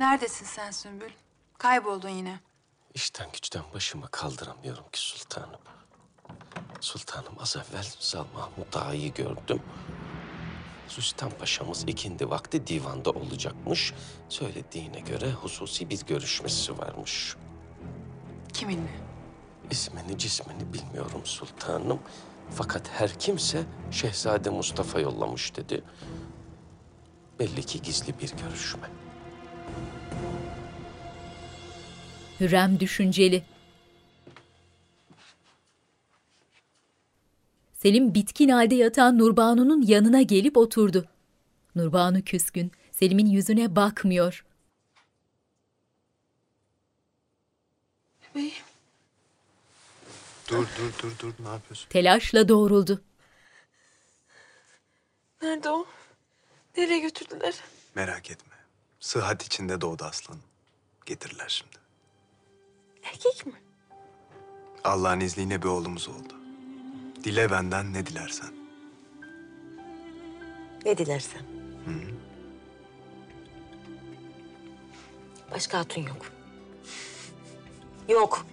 Neredesin sen Sümbül? Kayboldun yine. İşten güçten başımı kaldıramıyorum ki sultanım. Sultanım az evvel Zal Mahmut Ağa'yı gördüm. Rüstem Paşa'mız ikindi vakti divanda olacakmış. Söylediğine göre hususi bir görüşmesi varmış. Kiminle? İsmini cismini bilmiyorum sultanım. Fakat her kimse Şehzade Mustafa yollamış dedi. Belli ki gizli bir görüşme. Hürrem düşünceli. Selim bitkin halde yatan Nurbanu'nun yanına gelip oturdu. Nurbanu küskün, Selim'in yüzüne bakmıyor. Beyim. Dur dur dur dur ne yapıyorsun? Telaşla doğruldu. Nerede o? Nereye götürdüler? Merak etme. Sıhhat içinde doğdu aslanım. Getirirler şimdi. Erkek mi? Allah'ın izniyle bir oğlumuz oldu. Dile benden ne dilersen. Ne dilersen. Hı -hı. Başka hatun yok. Yok.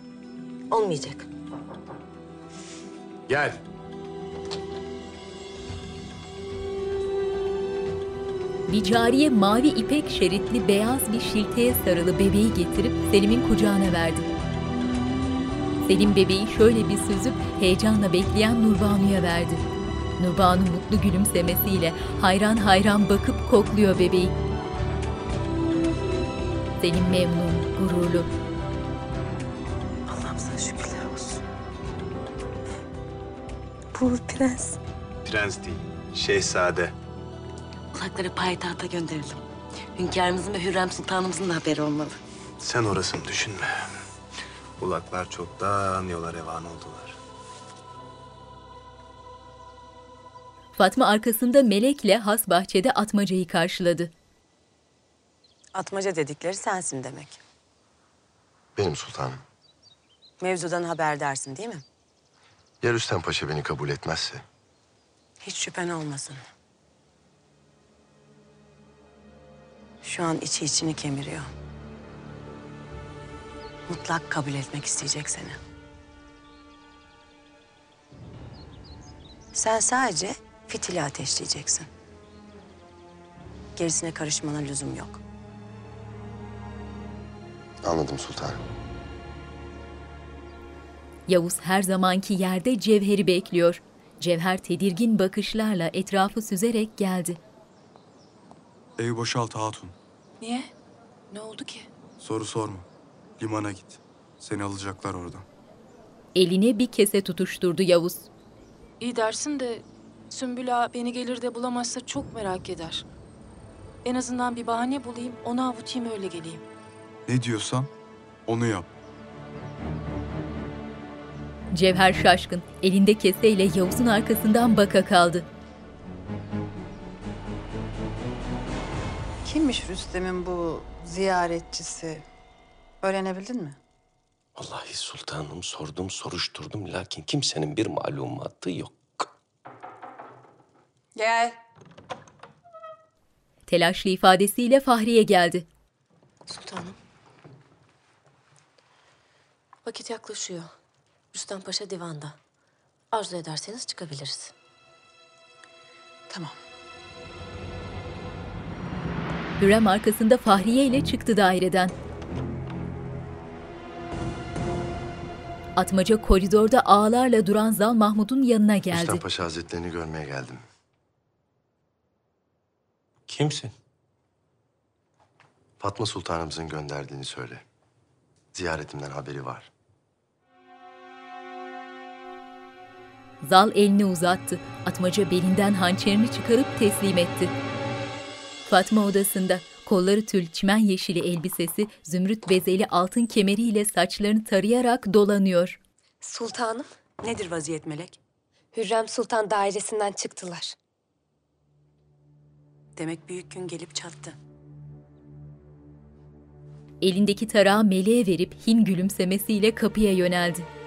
Olmayacak. Gel. Bir cariye mavi ipek şeritli beyaz bir şilteye sarılı bebeği getirip Selim'in kucağına verdi. Selim bebeği şöyle bir süzüp heyecanla bekleyen Nurbanu'ya verdi. Nurbanu mutlu gülümsemesiyle hayran hayran bakıp kokluyor bebeği. Selim memnun, gururlu. Allah'ım sana şükürler olsun. Bu prens. Prens değil, şehzade. Kulakları payitahta gönderelim. Hünkârımızın ve Hürrem Sultanımızın da haberi olmalı. Sen orasını düşünme. Ulaklar çoktan yola revan oldular. Fatma arkasında Melek'le has bahçede Atmaca'yı karşıladı. Atmaca dedikleri sensin demek. Benim sultanım. Mevzudan haberdarsın değil mi? Ya Rüstem Paşa beni kabul etmezse? Hiç şüphen olmasın. Şu an içi içini kemiriyor. Mutlak kabul etmek isteyecek seni. Sen sadece fitili ateşleyeceksin. Gerisine karışmana lüzum yok. Anladım sultanım. Yavuz her zamanki yerde Cevher'i bekliyor. Cevher tedirgin bakışlarla etrafı süzerek geldi. Evi boşalt hatun. Niye? Ne oldu ki? Soru sorma. Limana git. Seni alacaklar oradan. Eline bir kese tutuşturdu Yavuz. İyi dersin de Sümbül Ağa beni gelir de bulamazsa çok merak eder. En azından bir bahane bulayım, onu avutayım öyle geleyim. Ne diyorsam onu yap. Cevher şaşkın, elinde keseyle Yavuz'un arkasından baka kaldı. Kimmiş Rüstem'in bu ziyaretçisi? Öğrenebildin mi? Vallahi sultanım sordum soruşturdum lakin kimsenin bir malumatı yok. Gel. Telaşlı ifadesiyle Fahriye geldi. Sultanım. Vakit yaklaşıyor. Rüstem Paşa divanda. Arzu ederseniz çıkabiliriz. Tamam. Hürrem arkasında Fahriye ile çıktı daireden. Atmaca koridorda ağlarla duran Zal Mahmud'un yanına geldi. Rüstem Paşa Hazretlerini görmeye geldim. Kimsin? Fatma Sultanımızın gönderdiğini söyle. Ziyaretimden haberi var. Zal elini uzattı. Atmaca belinden hançerini çıkarıp teslim etti. Fatma odasında kolları tül çimen yeşili elbisesi, zümrüt bezeli altın kemeriyle saçlarını tarayarak dolanıyor. Sultanım, Nedir vaziyet melek? Hürrem Sultan dairesinden çıktılar. Demek büyük gün gelip çattı. Elindeki tarağı meleğe verip hin gülümsemesiyle kapıya yöneldi.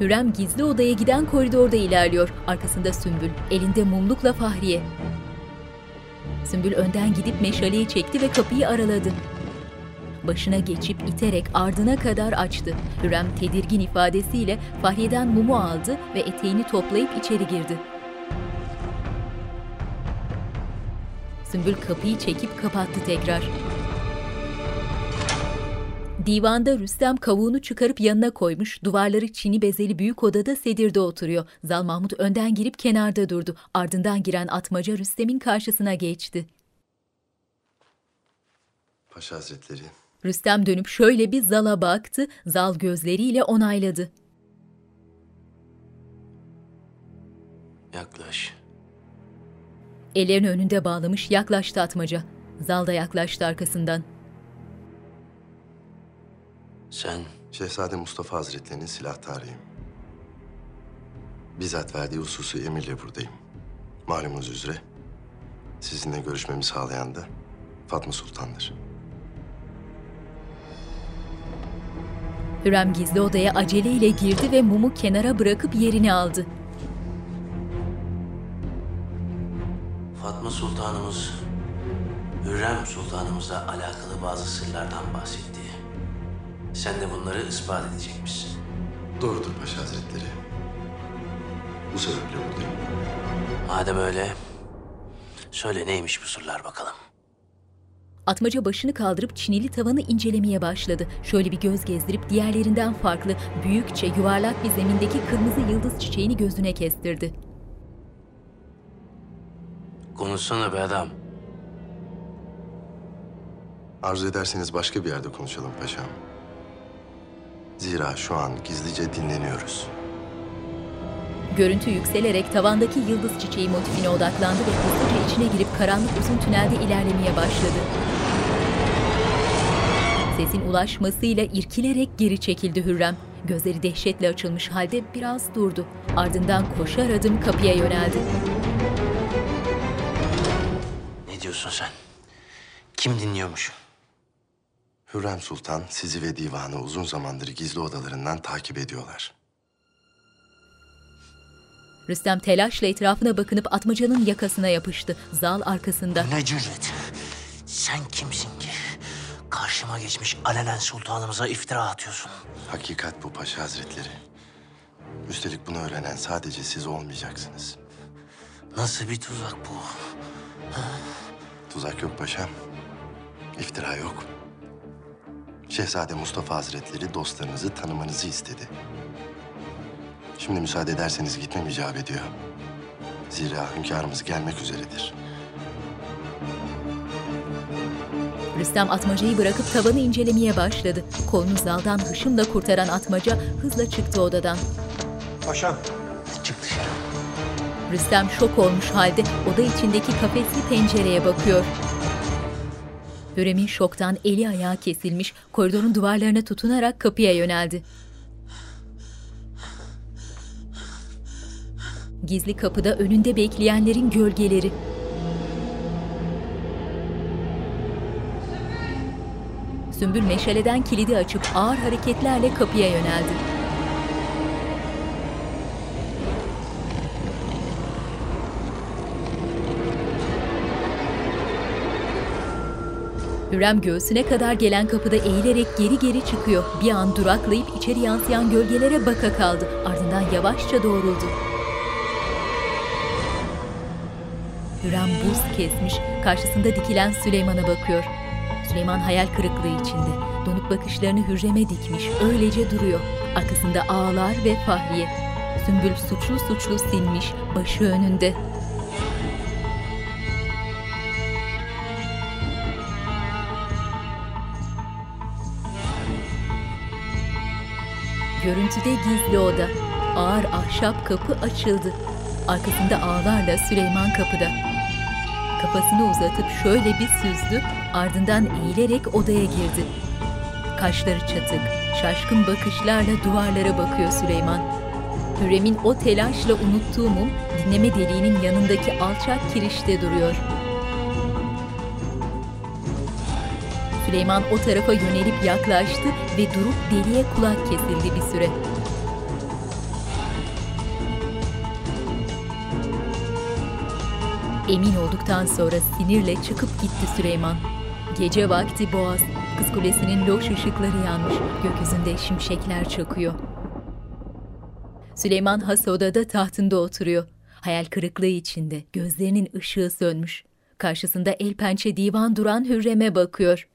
Hürrem gizli odaya giden koridorda ilerliyor. Arkasında Sümbül, elinde mumlukla Fahriye. Sümbül önden gidip meşaleyi çekti ve kapıyı araladı. Başına geçip iterek ardına kadar açtı. Hürrem tedirgin ifadesiyle Fahriye'den mumu aldı ve eteğini toplayıp içeri girdi. Sümbül kapıyı çekip kapattı tekrar. Divanda Rüstem kavuğunu çıkarıp yanına koymuş, duvarları çini bezeli büyük odada sedirde oturuyor. Zal Mahmut önden girip kenarda durdu. Ardından giren atmaca Rüstem'in karşısına geçti. Paşa Hazretleri, Rüstem dönüp şöyle bir Zal'a baktı, Zal gözleriyle onayladı. Yaklaş. Ellerini önünde bağlamış yaklaştı atmaca. Zal da yaklaştı arkasından. Sen Şehzade Mustafa Hazretlerinin silahtarıyım. Bizzat verdiği hususu emirle buradayım. Malumunuz üzere sizinle görüşmemi sağlayan da Fatma Sultan'dır. Hürrem gizli odaya aceleyle girdi ve mumu kenara bırakıp yerini aldı. Fatma Sultanımız Hürrem Sultanımızla alakalı bazı sırlardan bahsetti. Sen de bunları ispat edecekmişsin. Doğrudur Paşa Hazretleri. Bu sebeple buradayım. Madem öyle, söyle neymiş bu sırlar bakalım. Atmaca başını kaldırıp çinili tavanı incelemeye başladı. Şöyle bir göz gezdirip diğerlerinden farklı, büyükçe yuvarlak bir zemindeki kırmızı yıldız çiçeğini gözüne kestirdi. Konuşsana be adam. Arzu ederseniz başka bir yerde konuşalım paşam. Zira şu an gizlice dinleniyoruz. Görüntü yükselerek tavandaki yıldız çiçeği motifine odaklandı ve hızlıca içine girip karanlık uzun tünelde ilerlemeye başladı. Sesin ulaşmasıyla irkilerek geri çekildi Hürrem. Gözleri dehşetle açılmış halde biraz durdu. Ardından koşar adım kapıya yöneldi. Ne diyorsun sen? Kim dinliyormuş? Hürrem Sultan sizi ve divanı uzun zamandır gizli odalarından takip ediyorlar. Rüstem telaşla etrafına bakınıp atmacanın yakasına yapıştı. Zal arkasında. Ne cüret? Sen kimsin ki? Karşıma geçmiş alenen sultanımıza iftira atıyorsun. Hakikat bu Paşa Hazretleri. Üstelik bunu öğrenen sadece siz olmayacaksınız. Nasıl bir tuzak bu? Tuzak yok paşam. İftira yok. Şehzade Mustafa Hazretleri dostlarınızı tanımanızı istedi. Şimdi müsaade ederseniz gitmem icap ediyor. Zira hünkârımız gelmek üzeredir. Rüstem atmacayı bırakıp tavanı incelemeye başladı. Kolunu zaldan hışımla kurtaran atmaca hızla çıktı odadan. Paşam. Çık dışarı. Rüstem şok olmuş halde oda içindeki kafesli pencereye bakıyor. Hürrem'in şoktan eli ayağı kesilmiş, koridorun duvarlarına tutunarak kapıya yöneldi. Gizli kapıda önünde bekleyenlerin gölgeleri. Sümbül meşaleden kilidi açıp ağır hareketlerle kapıya yöneldi. Hürrem göğsüne kadar gelen kapıda eğilerek geri geri çıkıyor. Bir an duraklayıp içeri yansıyan gölgelere baka kaldı. Ardından yavaşça doğruldu. Hürrem buz kesmiş, karşısında dikilen Süleyman'a bakıyor. Süleyman hayal kırıklığı içinde. Donuk bakışlarını Hürrem'e dikmiş, öylece duruyor. Arkasında ağlar ve Fahriye. Sümbül suçlu suçlu sinmiş, başı önünde. Görüntüde gizli oda. Ağır ahşap kapı açıldı. Arkasında ağlarla Süleyman kapıda. Kafasını uzatıp şöyle bir süzdü, ardından eğilerek odaya girdi. Kaşları çatık, şaşkın bakışlarla duvarlara bakıyor Süleyman. Hürrem'in o telaşla unuttuğu mum dinleme deliğinin yanındaki alçak kirişte duruyor. Süleyman o tarafa yönelip yaklaştı ve durup deliğe kulak kesildi bir süre. Emin olduktan sonra sinirle çıkıp gitti Süleyman. Gece vakti boğaz, kız kulesinin loş ışıkları yanmış, gökyüzünde şimşekler çakıyor. Süleyman has odada tahtında oturuyor. Hayal kırıklığı içinde, gözlerinin ışığı sönmüş. Karşısında el pençe divan duran Hürrem'e bakıyor.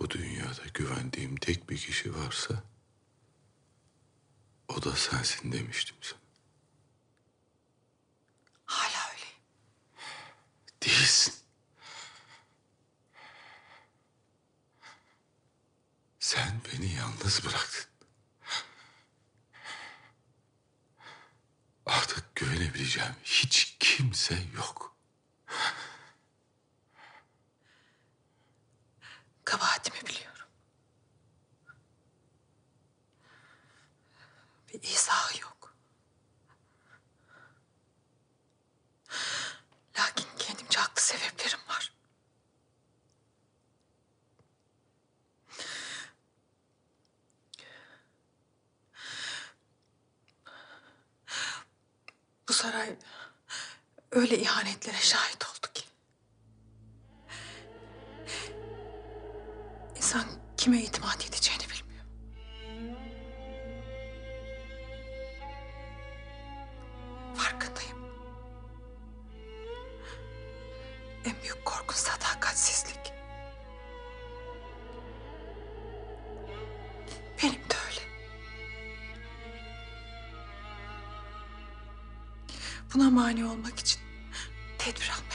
Bu dünyada güvendiğim tek bir kişi varsa o da sensin demiştim sana. Hala öyle. Değilsin. Sen beni yalnız bıraktın. Artık güvenebileceğim hiç kimse yok. Kabahatimi biliyorum. Bir izahı yok. Lakin kendimce haklı sebeplerim var. Bu saray öyle ihanetlere şahit oldu İnsan kime itimat edeceğini bilmiyor. Farkındayım. En büyük korkun sadakatsizlik. Benim de öyle. Buna mani olmak için tedbir almaya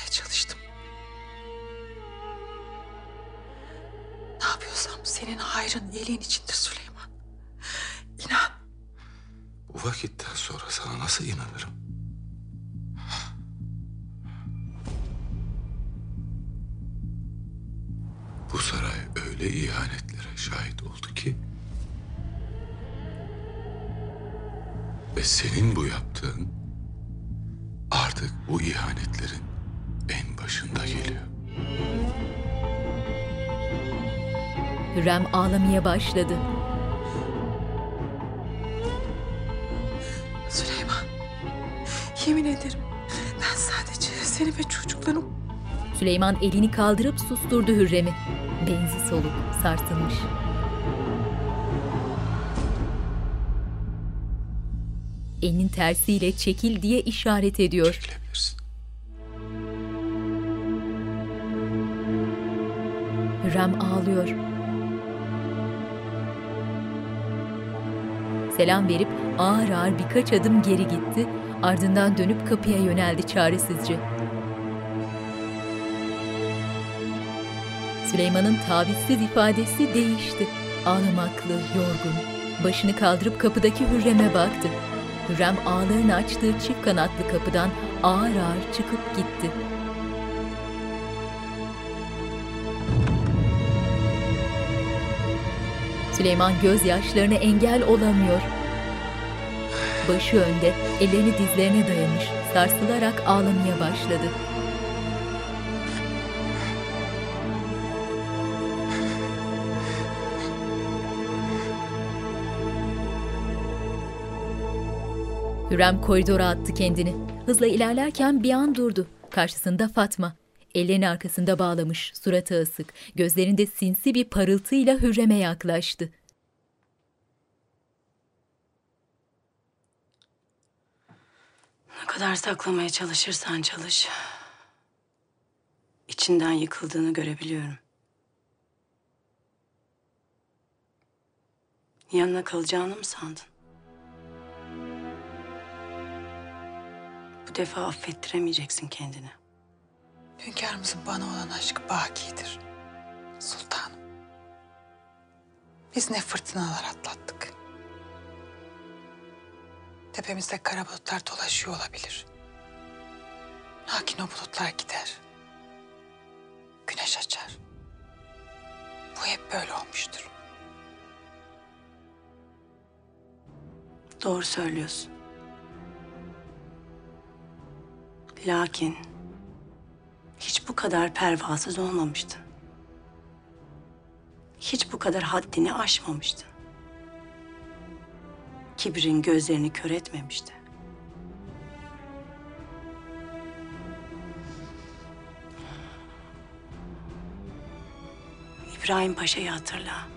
hayrın, iyiliğin içindir Süleyman. İnan. Bu vakitten sonra sana nasıl inanırım? Bu saray öyle ihanetlere şahit oldu ki... Ve senin bu yaptığın artık bu ihanetlerin en başında geliyor. Hürrem ağlamaya başladı. Süleyman. Yemin ederim ben sadece seni ve çocuklarım Süleyman elini kaldırıp susturdu Hürrem'i. Benzi soluk, sarsılmış. Elinin tersiyle çekil diye işaret ediyor. Hürrem ağlıyor. Selam verip ağır ağır birkaç adım geri gitti, ardından dönüp kapıya yöneldi çaresizce. Süleyman'ın tavizsiz ifadesi değişti. Ağlamaklı, yorgun. Başını kaldırıp kapıdaki Hürrem'e baktı. Hürrem ağlarını açtığı çift kanatlı kapıdan ağır ağır çıkıp gitti. Süleyman gözyaşlarına engel olamıyor. Başı önde, ellerini dizlerine dayamış, sarsılarak ağlamaya başladı. Hürrem koridora attı kendini. Hızla ilerlerken bir an durdu. Karşısında Fatma. Ellerini arkasında bağlamış, suratı asık. Gözlerinde sinsi bir parıltıyla Hürrem'e yaklaştı. Ne kadar saklamaya çalışırsan çalış. içinden yıkıldığını görebiliyorum. Yanına kalacağını mı sandın? Bu defa affettiremeyeceksin kendini. Hünkârımızın bana olan aşkı bakidir. Sultanım. Biz ne fırtınalar atlattık. Tepemizde kara bulutlar dolaşıyor olabilir. Lakin o bulutlar gider. Güneş açar. Bu hep böyle olmuştur. Doğru söylüyorsun. Lakin hiç bu kadar pervasız olmamıştın. Hiç bu kadar haddini aşmamıştın. Kibrin gözlerini kör etmemişti. İbrahim Paşa'yı hatırla.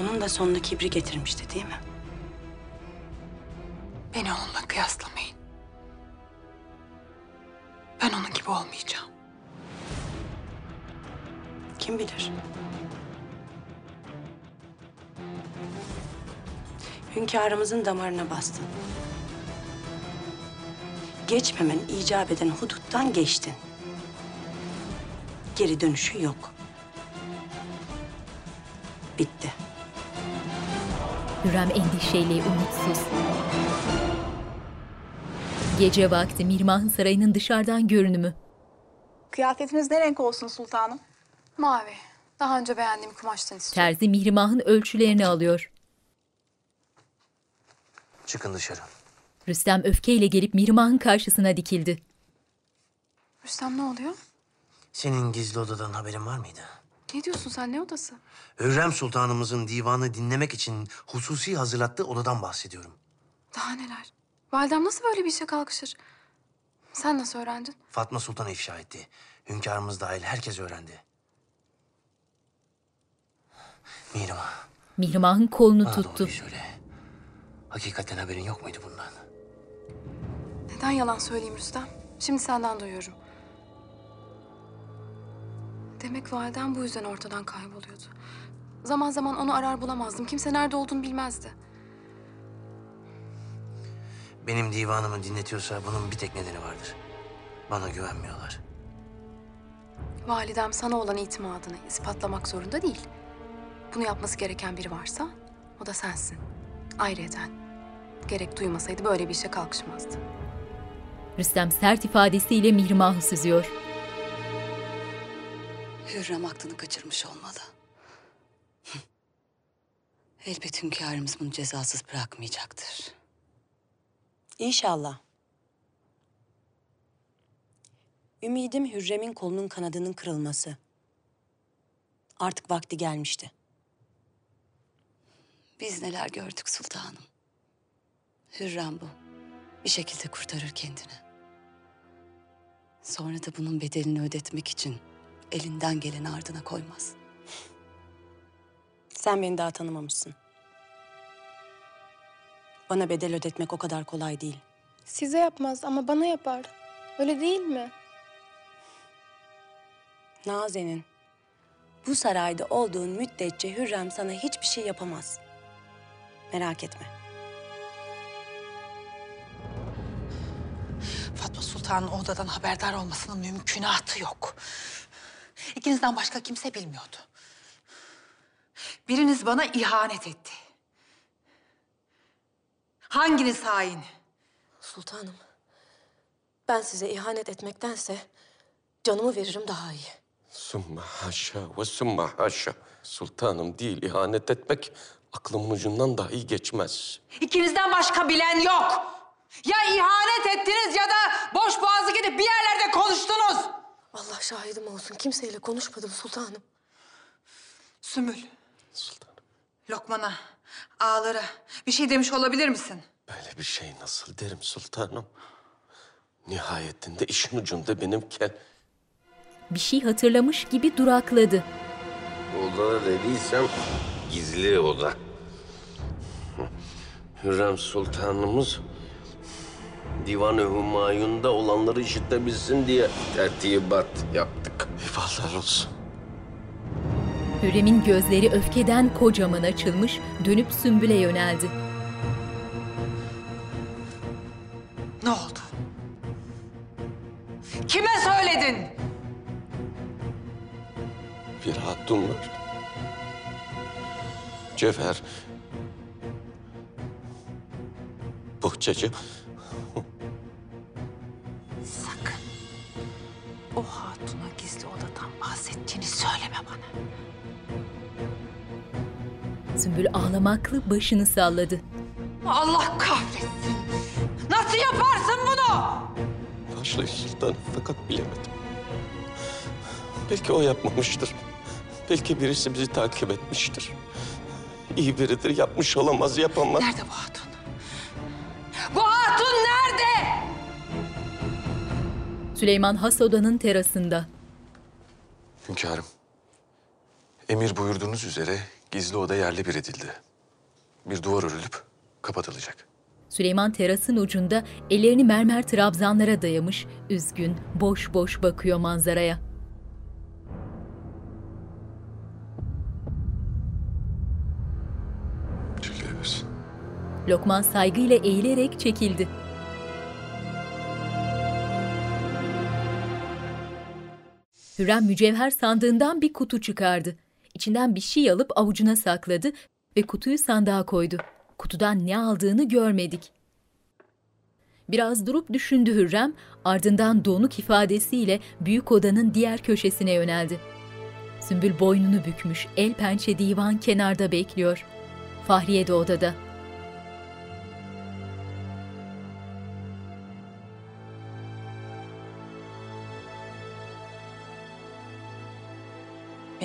Onun da sonuna kibri getirmişti değil mi? Beni onunla kıyaslamayın. Ben onun gibi olmayacağım. Kim bilir? Hünkârımızın damarına bastın. Geçmemen icap eden huduttan geçtin. Geri dönüşü yok. Bitti. Hürrem endişeyle umutsuz. Gece vakti Mirmah'ın sarayının dışarıdan görünümü. Kıyafetiniz ne renk olsun sultanım? Mavi. Daha önce beğendiğim kumaştan istiyorum. Terzi Mihrimah'ın ölçülerini alıyor. Çıkın dışarı. Rüstem öfkeyle gelip Mihrimah'ın karşısına dikildi. Rüstem ne oluyor? Senin gizli odadan haberin var mıydı? Ne diyorsun sen ne odası? Hürrem Sultanımızın divanı dinlemek için hususi hazırlattığı odadan bahsediyorum. Daha neler? Validem nasıl böyle bir işe kalkışır? Sen nasıl öğrendin? Fatma Sultan ifşa etti. Hünkârımız dahil herkes öğrendi. Mihrimah, Mihrimah'ın kolunu bana tuttu. doğruyu söyle. Hakikaten haberin yok muydu bundan? Neden yalan söyleyeyim Rüstem? Şimdi senden duyuyorum. Demek validem bu yüzden ortadan kayboluyordu. Zaman zaman onu arar bulamazdım. Kimse nerede olduğunu bilmezdi. Benim divanımı dinletiyorsa bunun bir tek nedeni vardır. Bana güvenmiyorlar. Validem sana olan itimadını ispatlamak zorunda değil. Bunu yapması gereken biri varsa o da sensin. Ayrıyeten gerek duymasaydı böyle bir işe kalkışmazdı. Rüstem sert ifadesiyle Mihrimah'ı süzüyor. Hürrem aklını kaçırmış olmalı. Elbet hünkârımız bunu cezasız bırakmayacaktır. İnşallah. Ümidim Hürrem'in kolunun kanadının kırılması. Artık vakti gelmişti. Biz neler gördük sultanım. Hürrem bu. Bir şekilde kurtarır kendini. Sonra da bunun bedelini ödetmek için elinden geleni ardına koymaz. Sen beni daha tanımamışsın. Bana bedel ödetmek o kadar kolay değil. Size yapmaz ama bana yapar. Öyle değil mi? Nazenin, bu sarayda olduğun müddetçe Hürrem sana hiçbir şey yapamaz. Merak etme. Fatma Sultan'ın odadan haberdar olmasının mümkünatı yok. İkinizden başka kimse bilmiyordu. Biriniz bana ihanet etti. Hanginiz hain? Sultanım, ben size ihanet etmektense canımı veririm daha iyi. Sümme haşa ve sümme haşa. Sultanım değil ihanet etmek aklımın ucundan dahi geçmez. İkinizden başka bilen yok. Ya ihanet ettiniz ya da boş boğazı gidip bir yerlerde konuştunuz. Allah şahidim olsun kimseyle konuşmadım sultanım. Sümül. Lokman'a, ağalara bir şey demiş olabilir misin? Böyle bir şey nasıl derim sultanım? Nihayetinde işin ucunda benimken Bir şey hatırlamış gibi durakladı. Oda dediysem gizli oda. Hürrem Sultanımız Divan-ı Hümayun'da olanları işitebilsin diye tertibat yaptık. Eyvallah olsun. Hürrem'in gözleri öfkeden kocaman açılmış, dönüp Sümbül'e yöneldi. Ne oldu? Kime söyledin? Bir hatun var. Cevher. Bohçacı. Sakın o hatuna gizli odadan bahsettiğini söyleme bana. Sümbül ağlamaklı başını salladı. Allah kahretsin. Nasıl yaparsın bunu? Sultanım fakat bilemedim. Belki o yapmamıştır. Belki birisi bizi takip etmiştir. İyi biridir, yapmış olamaz, yapamaz. Nerede bu hatun? Bu hatun nerede? Süleyman has odanın terasında. Hünkârım, emir buyurduğunuz üzere gizli oda yerle bir edildi. Bir duvar örülüp kapatılacak. Süleyman terasın ucunda ellerini mermer trabzanlara dayamış, üzgün, boş boş bakıyor manzaraya. Çekilebilirsin. Lokman saygıyla eğilerek çekildi. Hürrem mücevher sandığından bir kutu çıkardı. İçinden bir şey alıp avucuna sakladı ve kutuyu sandığa koydu. Kutudan ne aldığını görmedik. Biraz durup düşündü Hürrem, ardından donuk ifadesiyle büyük odanın diğer köşesine yöneldi. Sümbül boynunu bükmüş, el pençe divan kenarda bekliyor. Fahriye de odada.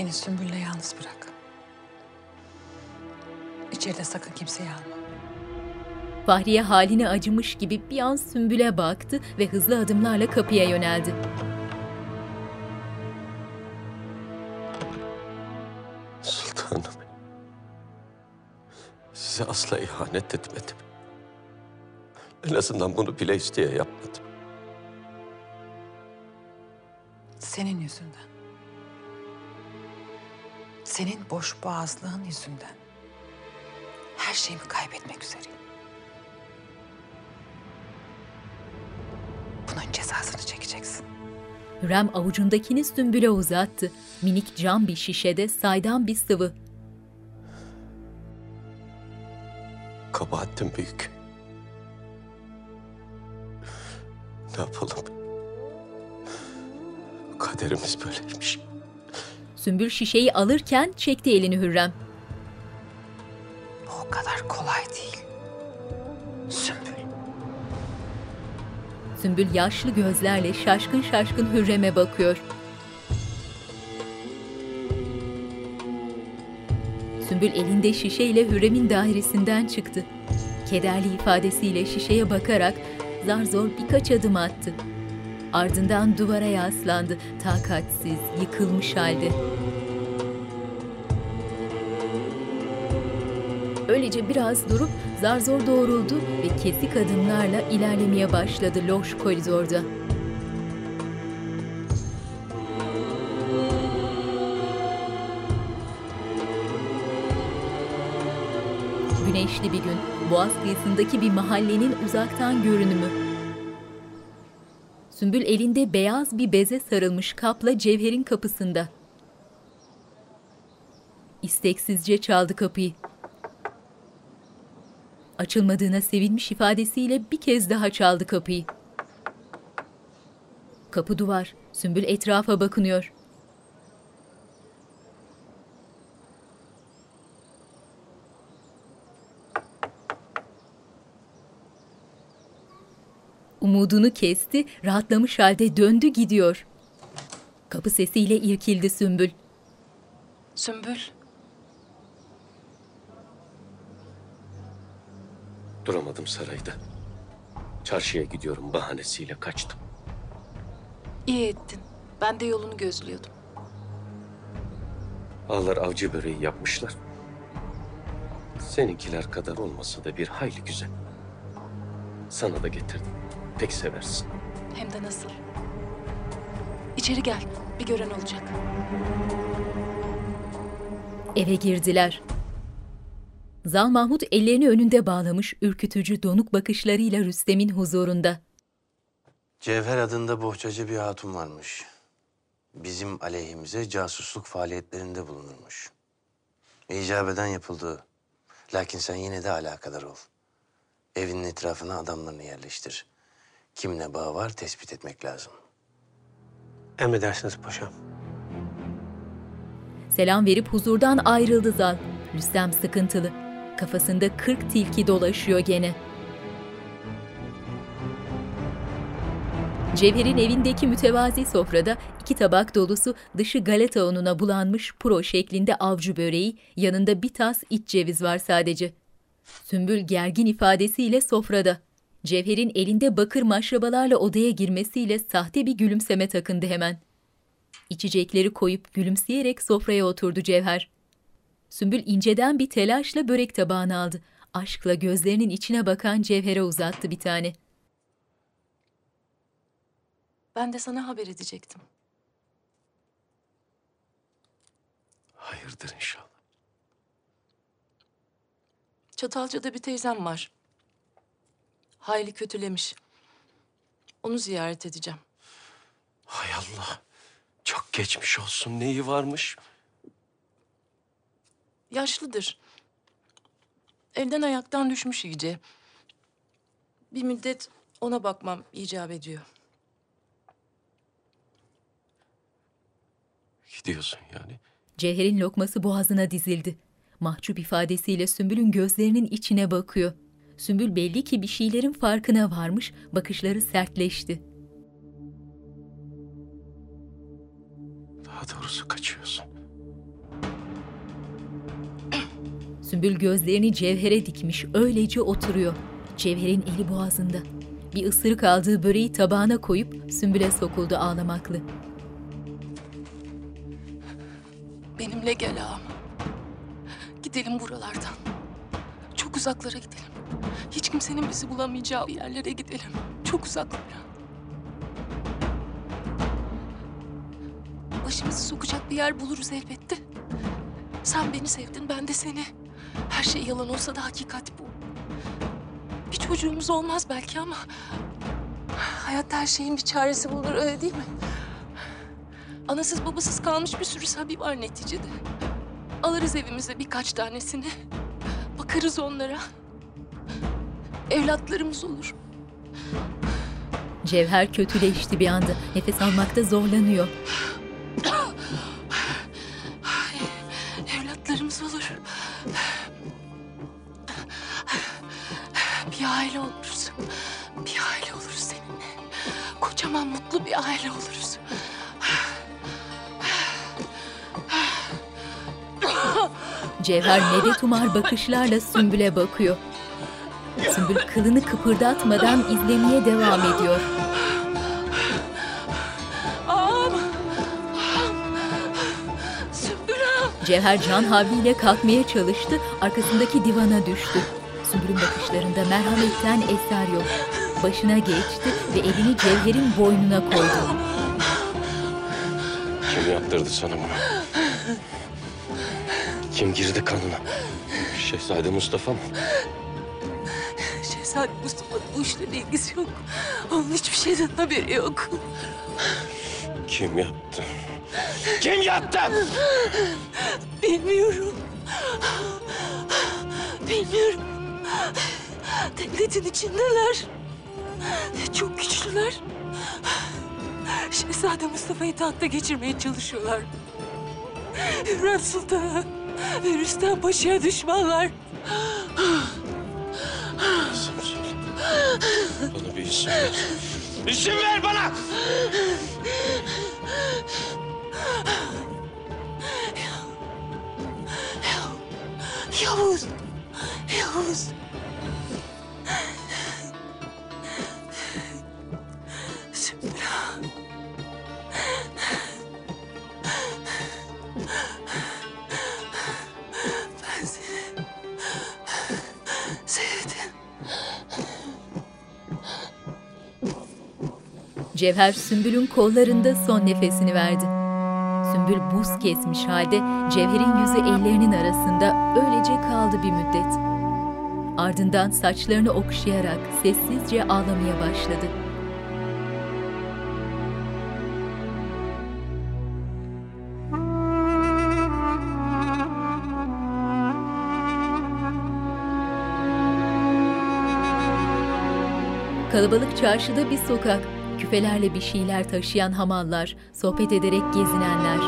Beni Sümbül'le yalnız bırak. İçeride sakın kimseyi alma. Fahriye haline acımış gibi bir an Sümbül'e baktı ve hızlı adımlarla kapıya yöneldi. Sultanım. Size asla ihanet etmedim. En azından bunu bile isteye yapmadım. Senin yüzünden. Senin boş boğazlığın yüzünden. Her şeyimi kaybetmek üzereyim. Bunun cezasını çekeceksin. Hürrem avucundakini Sümbül'e uzattı. Minik cam bir şişede saydam bir sıvı. Kabahatim büyük. Ne yapalım? Kaderimiz böyleymiş. Sümbül şişeyi alırken çekti elini Hürrem. Bu o kadar kolay değil. Sümbül. Sümbül yaşlı gözlerle şaşkın şaşkın Hürrem'e bakıyor. Sümbül elinde şişeyle Hürrem'in dairesinden çıktı. Kederli ifadesiyle şişeye bakarak zar zor birkaç adım attı. Ardından duvara yaslandı, takatsiz, yıkılmış halde. Öylece biraz durup zar zor doğruldu ve kesik adımlarla ilerlemeye başladı loş koridorda. Güneşli bir gün, Boğaz kıyısındaki bir mahallenin uzaktan görünümü. Sümbül elinde beyaz bir beze sarılmış kapla Cevher'in kapısında. İsteksizce çaldı kapıyı. Açılmadığına sevinmiş ifadesiyle bir kez daha çaldı kapıyı. Kapı duvar. Sümbül etrafa bakınıyor. Umudunu kesti, rahatlamış halde döndü gidiyor. Kapı sesiyle irkildi Sümbül. Sümbül. Duramadım sarayda. Çarşıya gidiyorum bahanesiyle kaçtım. İyi ettin. Ben de yolunu gözlüyordum. Ağlar avcı böreği yapmışlar. Seninkiler kadar olmasa da bir hayli güzel. Sana da getirdim. Pek seversin. Hem de nasıl. İçeri gel. Bir gören olacak. Eve girdiler. Zal Mahmut ellerini önünde bağlamış ürkütücü donuk bakışlarıyla Rüstem'in huzurunda. Cevher adında bohçacı bir hatun varmış. Bizim aleyhimize casusluk faaliyetlerinde bulunurmuş. İcap eden yapıldı. Lakin sen yine de alakadar ol. Evinin etrafına adamlarını yerleştir. Kimle bağı var tespit etmek lazım. Emredersiniz paşam. Selam verip huzurdan ayrıldı Zal. Rüstem sıkıntılı. Kafasında kırk tilki dolaşıyor gene. Cevher'in evindeki mütevazi sofrada iki tabak dolusu dışı galeta ununa bulanmış puro şeklinde avcı böreği, yanında bir tas iç ceviz var sadece. Sümbül gergin ifadesiyle sofrada. Cevher'in elinde bakır maşrabalarla odaya girmesiyle sahte bir gülümseme takındı hemen. İçecekleri koyup gülümseyerek sofraya oturdu Cevher. Sümbül inceden bir telaşla börek tabağını aldı. Aşkla gözlerinin içine bakan Cevher'e uzattı bir tane. Ben de sana haber edecektim. Hayırdır inşallah. Çatalca'da bir teyzem var. Hayli kötülemiş. Onu ziyaret edeceğim. Hay Allah. Çok geçmiş olsun. Neyi varmış? Yaşlıdır. Elden ayaktan düşmüş iyice. Bir müddet ona bakmam icap ediyor. Gidiyorsun yani. Cevher'in lokması boğazına dizildi. Mahcup ifadesiyle Sümbül'ün gözlerinin içine bakıyor. Sümbül belli ki bir şeylerin farkına varmış, bakışları sertleşti. Daha doğrusu kaçıyorsun. Sümbül gözlerini Cevher'e dikmiş, öylece oturuyor. Cevher'in eli boğazında. Bir ısırık aldığı böreği tabağına koyup Sümbül'e sokuldu ağlamaklı. Benimle gel ağam. Gidelim buralardan. Çok uzaklara gidelim. Hiç kimsenin bizi bulamayacağı yerlere gidelim. Çok uzaklara. Başımızı sokacak bir yer buluruz elbette. Sen beni sevdin, ben de seni. Her şey yalan olsa da hakikat bu. Bir çocuğumuz olmaz belki ama... ...hayatta her şeyin bir çaresi bulunur, öyle değil mi? Anasız babasız kalmış bir sürü sabi var neticede. Alırız evimize birkaç tanesini. Bakarız onlara. Evlatlarımız olur. Cevher kötüleşti bir anda. Nefes almakta zorlanıyor. Evlatlarımız olur. Bir aile oluruz. Bir aile oluruz seninle. Kocaman mutlu bir aile oluruz. Cevher medet umar bakışlarla Sümbül'e bakıyor. Sümbül kılını kıpırdatmadan izlemeye devam ediyor. Ağam! Sümbül ağam! Cevher can havliyle kalkmaya çalıştı, arkasındaki divana düştü. Sümbül'ün bakışlarında merhametten eser yok. Başına geçti ve elini Cevher'in boynuna koydu. Kim yaptırdı sana bunu? Kim girdi kanına? Şehzade Mustafa mı? Şehzade Mustafa'nın bu işlerle ilgisi yok. Onun hiçbir şeyden haberi yok. Kim yaptı? Kim yaptı? Bilmiyorum. Bilmiyorum. Devletin içindeler. Çok güçlüler. Şehzade Mustafa'yı tahta geçirmeye çalışıyorlar. Hürrem Sultan'a ve Rüstem Paşa'ya düşmanlar. İsim söyle. Bana bir isim ver. İsim ver bana! Yavuz. Yavuz. Zümra. Cevher Sümbül'ün kollarında son nefesini verdi. Sümbül buz kesmiş halde Cevher'in yüzü ellerinin arasında öylece kaldı bir müddet. Ardından saçlarını okşayarak sessizce ağlamaya başladı. Kalabalık çarşıda bir sokak, küfelerle bir şeyler taşıyan hamallar, sohbet ederek gezinenler.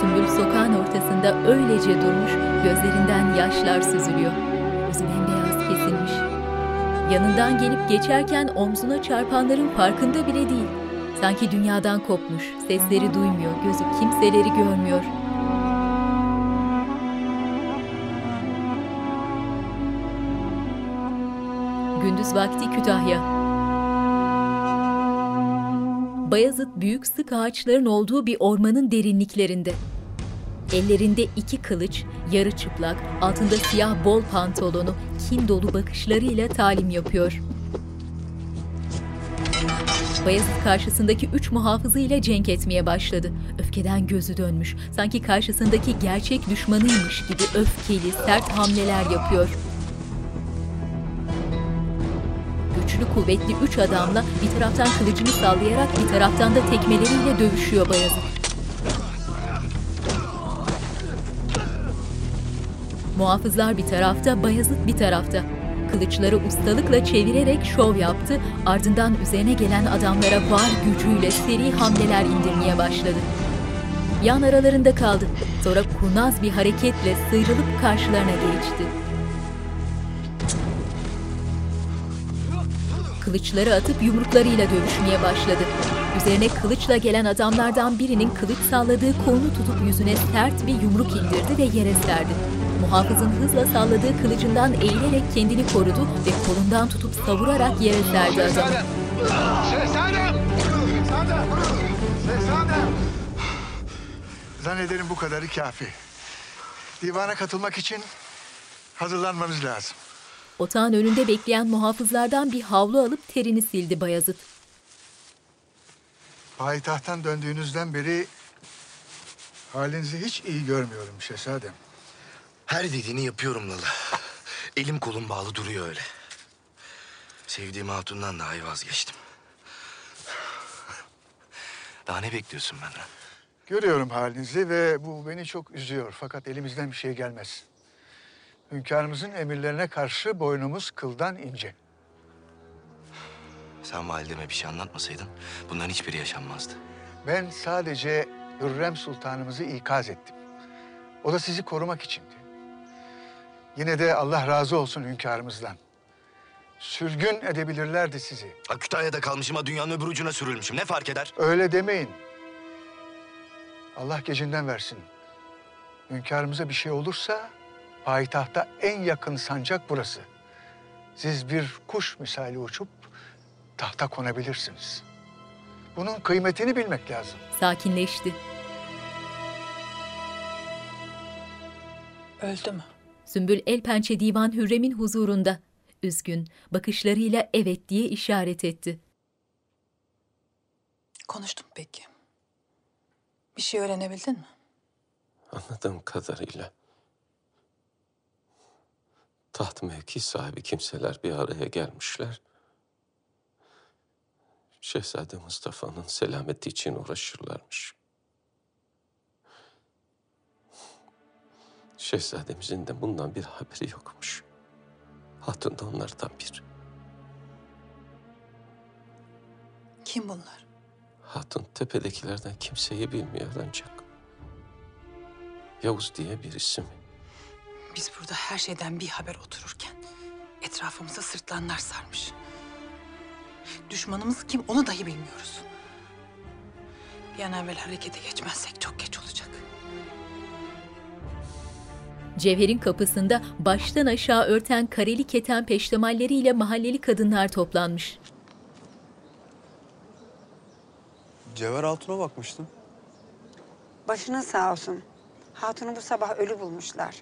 Sümbül sokağın ortasında öylece durmuş, gözlerinden yaşlar süzülüyor. Yüzü bembeyaz kesilmiş. Yanından gelip geçerken omzuna çarpanların farkında bile değil. Sanki dünyadan kopmuş, sesleri duymuyor, gözü kimseleri görmüyor. Gündüz vakti Kütahya. Bayazıt büyük sık ağaçların olduğu bir ormanın derinliklerinde. Ellerinde iki kılıç, yarı çıplak, altında siyah bol pantolonu, kin dolu bakışlarıyla talim yapıyor. Bayezid karşısındaki üç muhafızıyla cenk etmeye başladı. Öfkeden gözü dönmüş. Sanki karşısındaki gerçek düşmanıymış gibi öfkeli, sert hamleler yapıyor. Güçlü kuvvetli üç adamla bir taraftan kılıcını sallayarak bir taraftan da tekmeleriyle dövüşüyor Bayezid. Muhafızlar bir tarafta, Bayezid bir tarafta. Kılıçları ustalıkla çevirerek şov yaptı, ardından üzerine gelen adamlara var gücüyle seri hamleler indirmeye başladı. Yan aralarında kaldı, sonra kurnaz bir hareketle sıyrılıp karşılarına geçti. Kılıçları atıp yumruklarıyla dövüşmeye başladı. Üzerine kılıçla gelen adamlardan birinin kılıç salladığı kolunu tutup yüzüne sert bir yumruk indirdi ve yere serdi. Muhafızın hızla salladığı kılıcından eğilerek kendini korudu ve kolundan tutup savurarak yere serdi adamı. Şehzadem! Şehzadem! Şehzadem! Zannederim bu kadarı kafi. Divana katılmak için hazırlanmanız lazım. Otağın önünde bekleyen muhafızlardan bir havlu alıp terini sildi Bayazıt. Payitahttan döndüğünüzden beri halinizi hiç iyi görmüyorum şehzadem. Her dediğini yapıyorum Lala. Elim kolum bağlı duruyor öyle. Sevdiğim hatundan dahi vazgeçtim. Daha ne bekliyorsun benden? Görüyorum halinizi ve bu beni çok üzüyor. Fakat elimizden bir şey gelmez. Hünkârımızın emirlerine karşı boynumuz kıldan ince. Sen valideme bir şey anlatmasaydın bunların hiçbiri yaşanmazdı. Ben sadece Hürrem Sultanımızı ikaz ettim. O da sizi korumak içindi. Yine de Allah razı olsun hünkârımızdan. Sürgün edebilirlerdi sizi. Ha, Kütahya'da kalmışım ha dünyanın öbür ucuna sürülmüşüm. Ne fark eder? Öyle demeyin. Allah gecinden versin. Hünkârımıza bir şey olursa payitahta en yakın sancak burası. Siz bir kuş misali uçup tahta konabilirsiniz. Bunun kıymetini bilmek lazım. Sakinleşti. Öldü mü? Sümbül el pençe divan Hürrem'in huzurunda. Üzgün, bakışlarıyla evet diye işaret etti. Konuştum peki. Bir şey öğrenebildin mi? Anladığım kadarıyla taht mevki sahibi kimseler bir araya gelmişler. Şehzade Mustafa'nın selameti için uğraşırlarmış. Şehzademizin de bundan bir haberi yokmuş. Hatun da onlardan bir. Kim bunlar? Hatun tepedekilerden kimseyi bilmiyor ancak. Yavuz diye bir isim. Biz burada her şeyden bir haber otururken etrafımıza sırtlanlar sarmış. Düşmanımız kim onu dahi bilmiyoruz. Bir an evvel harekete geçmezsek çok geç olacak. Cevher'in kapısında baştan aşağı örten kareli keten peştemalleriyle mahalleli kadınlar toplanmış. Cevher Hatun'a bakmıştım. Başına sağ olsun. Hatunu bu sabah ölü bulmuşlar.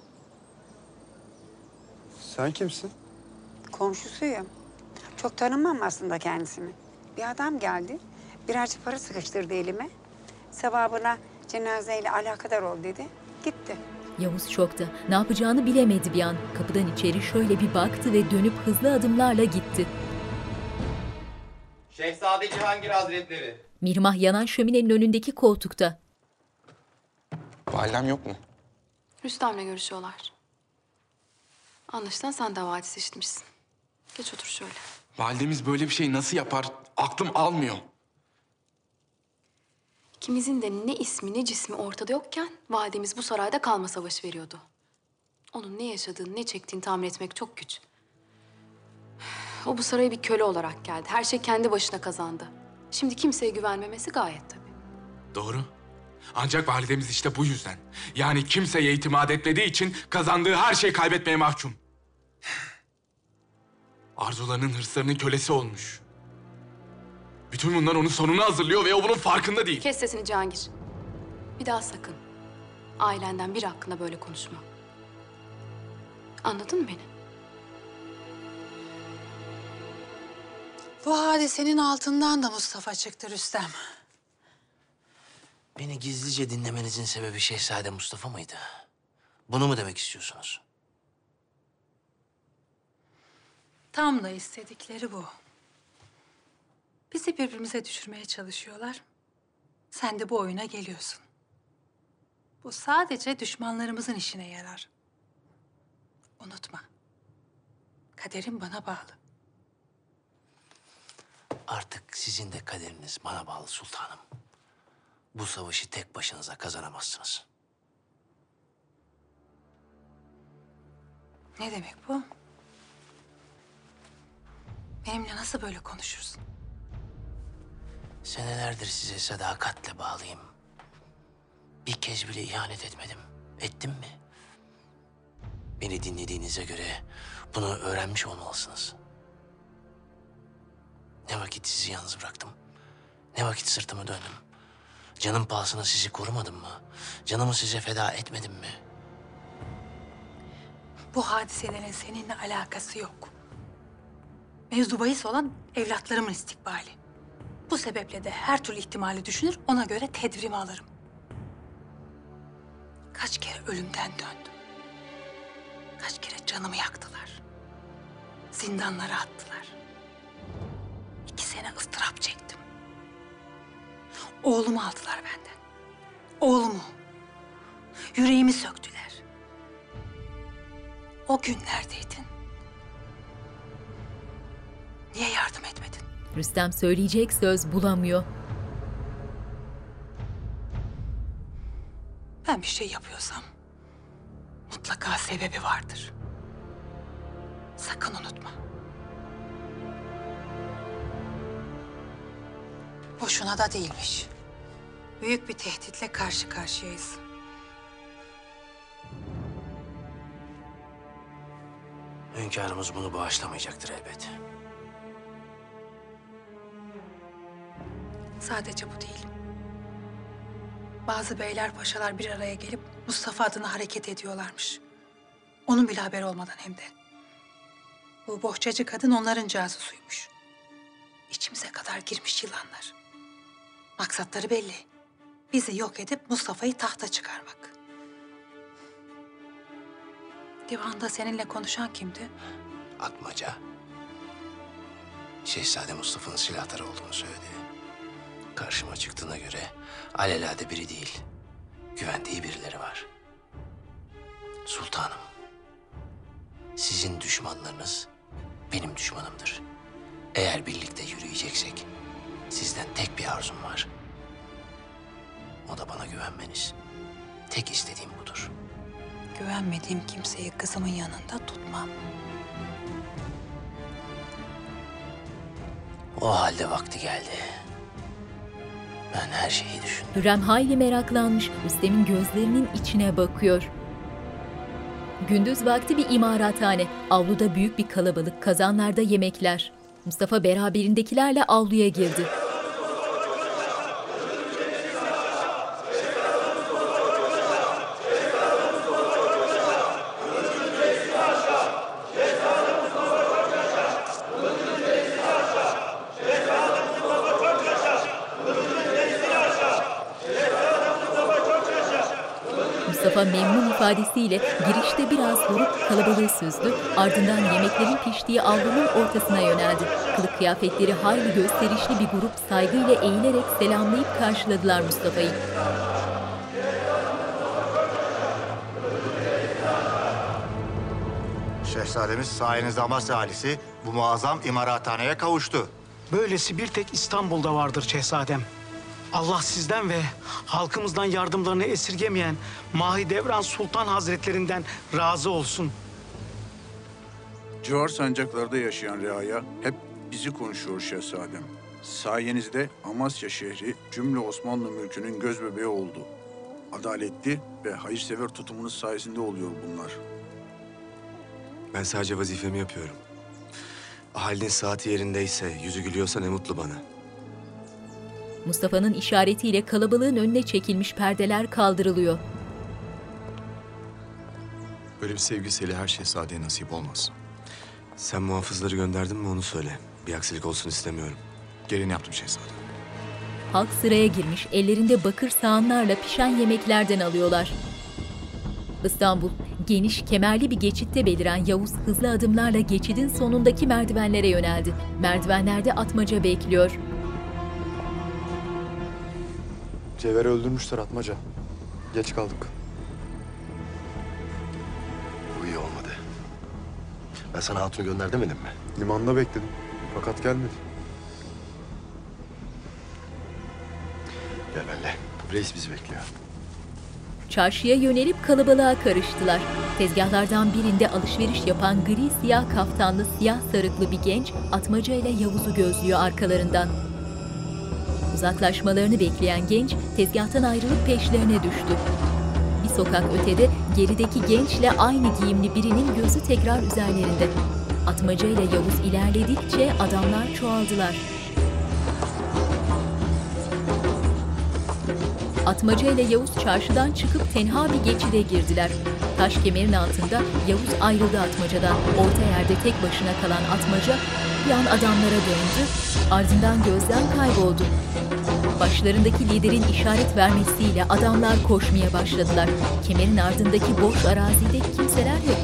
Sen kimsin? Komşusuyum. Çok tanımam aslında kendisini. Bir adam geldi. Birazcık para sıkıştırdı elime. Sevabına cenazeyle alakadar ol dedi. Gitti. Yavuz şokta. Ne yapacağını bilemedi bir an. Kapıdan içeri şöyle bir baktı ve dönüp hızlı adımlarla gitti. Şehzade Cihangir Hazretleri. Mirmah yanan şöminenin önündeki koltukta. Validem yok mu? Rüstem'le görüşüyorlar. Anlaşılan sen davacı seçmişsin. Geç otur şöyle. Validemiz böyle bir şey nasıl yapar? Aklım almıyor. İkimizin de ne ismi ne cismi ortada yokken validemiz bu sarayda kalma savaşı veriyordu. Onun ne yaşadığını ne çektiğini tahmin etmek çok güç. O bu saraya bir köle olarak geldi. Her şey kendi başına kazandı. Şimdi kimseye güvenmemesi gayet tabii. Doğru. Ancak validemiz işte bu yüzden. Yani kimseye itimat etmediği için kazandığı her şeyi kaybetmeye mahkum. Arzularının hırslarının kölesi olmuş. Bütün bunlar onun sonunu hazırlıyor ve o bunun farkında değil. Kes sesini Cihangir. Bir daha sakın. Ailenden biri hakkında böyle konuşma. Anladın mı beni? Bu hadisenin altından da Mustafa çıktı Rüstem. Beni gizlice dinlemenizin sebebi Şehzade Mustafa mıydı? Bunu mu demek istiyorsunuz? Tam da istedikleri bu. Bizi birbirimize düşürmeye çalışıyorlar. Sen de bu oyuna geliyorsun. Bu sadece düşmanlarımızın işine yarar. Unutma. Kaderim bana bağlı. Artık sizin de kaderiniz bana bağlı sultanım. Bu savaşı tek başınıza kazanamazsınız. Ne demek bu? Benimle nasıl böyle konuşursun? Senelerdir size sadakatle bağlıyım. Bir kez bile ihanet etmedim. Ettim mi? Beni dinlediğinize göre bunu öğrenmiş olmalısınız. Ne vakit sizi yalnız bıraktım. Ne vakit sırtımı döndüm. Canım pahasına sizi korumadım mı? Canımı size feda etmedim mi? Bu hadiselerin seninle alakası yok. Mevzu bahis olan evlatlarımın istikbali. Bu sebeple de her türlü ihtimali düşünür, ona göre tedbirimi alırım. Kaç kere ölümden döndüm. Kaç kere canımı yaktılar. Zindanlara attılar. İki sene ıstırap çektim. Oğlumu aldılar benden. Oğlumu. Yüreğimi söktüler. O gün neredeydin? Niye yardım etmedin? Rüstem söyleyecek söz bulamıyor. Ben bir şey yapıyorsam mutlaka sebebi vardır. Sakın unutma. Boşuna da değilmiş. Büyük bir tehditle karşı karşıyayız. Hünkârımız bunu bağışlamayacaktır elbet. Sadece bu değil. Bazı beyler paşalar bir araya gelip Mustafa adına hareket ediyorlarmış. Onun bile haberi olmadan hem de. Bu bohçacı kadın onların casusuymuş. İçimize kadar girmiş yılanlar. Maksatları belli. Bizi yok edip Mustafa'yı tahta çıkarmak. Divanda seninle konuşan kimdi? Atmaca. Şehzade Mustafa'nın silahları olduğunu söyledi. Karşıma çıktığına göre alelade biri değil. Güvendiği birileri var. Sultanım. Sizin düşmanlarınız benim düşmanımdır. Eğer birlikte yürüyeceksek sizden tek bir arzum var. O da bana güvenmeniz. Tek istediğim budur. Güvenmediğim kimseyi kızımın yanında tutmam. O halde vakti geldi. Ben her şeyi düşündüm. Hürrem hayli meraklanmış, Rüstem'in gözlerinin içine bakıyor. Gündüz vakti bir imarathane, avluda büyük bir kalabalık, kazanlarda yemekler. Mustafa beraberindekilerle avluya girdi. Mustafa memnun ifadesiyle girişte biraz durup kalabalığı süzdü, ardından yemeklerin piştiği avlunun ortasına yöneldi. Kılık kıyafetleri hayli gösterişli bir grup saygıyla eğilerek selamlayıp karşıladılar Mustafa'yı. Şehzademiz sayenizde Amasya ailesi bu muazzam imarathaneye kavuştu. Böylesi bir tek İstanbul'da vardır şehzadem. Allah sizden ve halkımızdan yardımlarını esirgemeyen Mahidevran Sultan Hazretlerinden razı olsun. Civar sancaklarda yaşayan reaya hep bizi konuşuyor şehzadem. Sayenizde Amasya şehri cümle Osmanlı mülkünün göz bebeği oldu. Adaletli ve hayırsever tutumunuz sayesinde oluyor bunlar. Ben sadece vazifemi yapıyorum. Ahalinin saati yerindeyse, yüzü gülüyorsa ne mutlu bana. Mustafa'nın işaretiyle kalabalığın önüne çekilmiş perdeler kaldırılıyor. Böyle bir sevgi Seli her şehzadeye nasip olmaz. Sen muhafızları gönderdin mi onu söyle. Bir aksilik olsun istemiyorum. Gelin yaptım şehzadem. Halk sıraya girmiş, ellerinde bakır sahanlarla pişen yemeklerden alıyorlar. İstanbul, geniş, kemerli bir geçitte beliren Yavuz hızlı adımlarla geçidin sonundaki merdivenlere yöneldi. Merdivenlerde atmaca bekliyor. Cevher öldürmüşler Atmaca. Geç kaldık. Bu iyi olmadı. Ben sana hatunu gönder demedim mi? Limanda bekledim. Fakat gelmedi. Gel benimle. Reis bizi bekliyor. Çarşıya yönelip kalabalığa karıştılar. Tezgahlardan birinde alışveriş yapan gri siyah kaftanlı siyah sarıklı bir genç atmaca ile Yavuz'u gözlüyor arkalarından. Uzaklaşmalarını bekleyen genç tezgahtan ayrılıp peşlerine düştü. Bir sokak ötede gerideki gençle aynı giyimli birinin gözü tekrar üzerlerinde. Atmaca ile Yavuz ilerledikçe adamlar çoğaldılar. Atmaca ile Yavuz çarşıdan çıkıp tenha bir geçide girdiler. Taş kemerin altında Yavuz ayrıldı Atmaca'dan. Orta yerde tek başına kalan Atmaca bir an adamlara döndü, ardından gözden kayboldu. Başlarındaki liderin işaret vermesiyle adamlar koşmaya başladılar. Kemerin ardındaki boş arazide kimseler yok.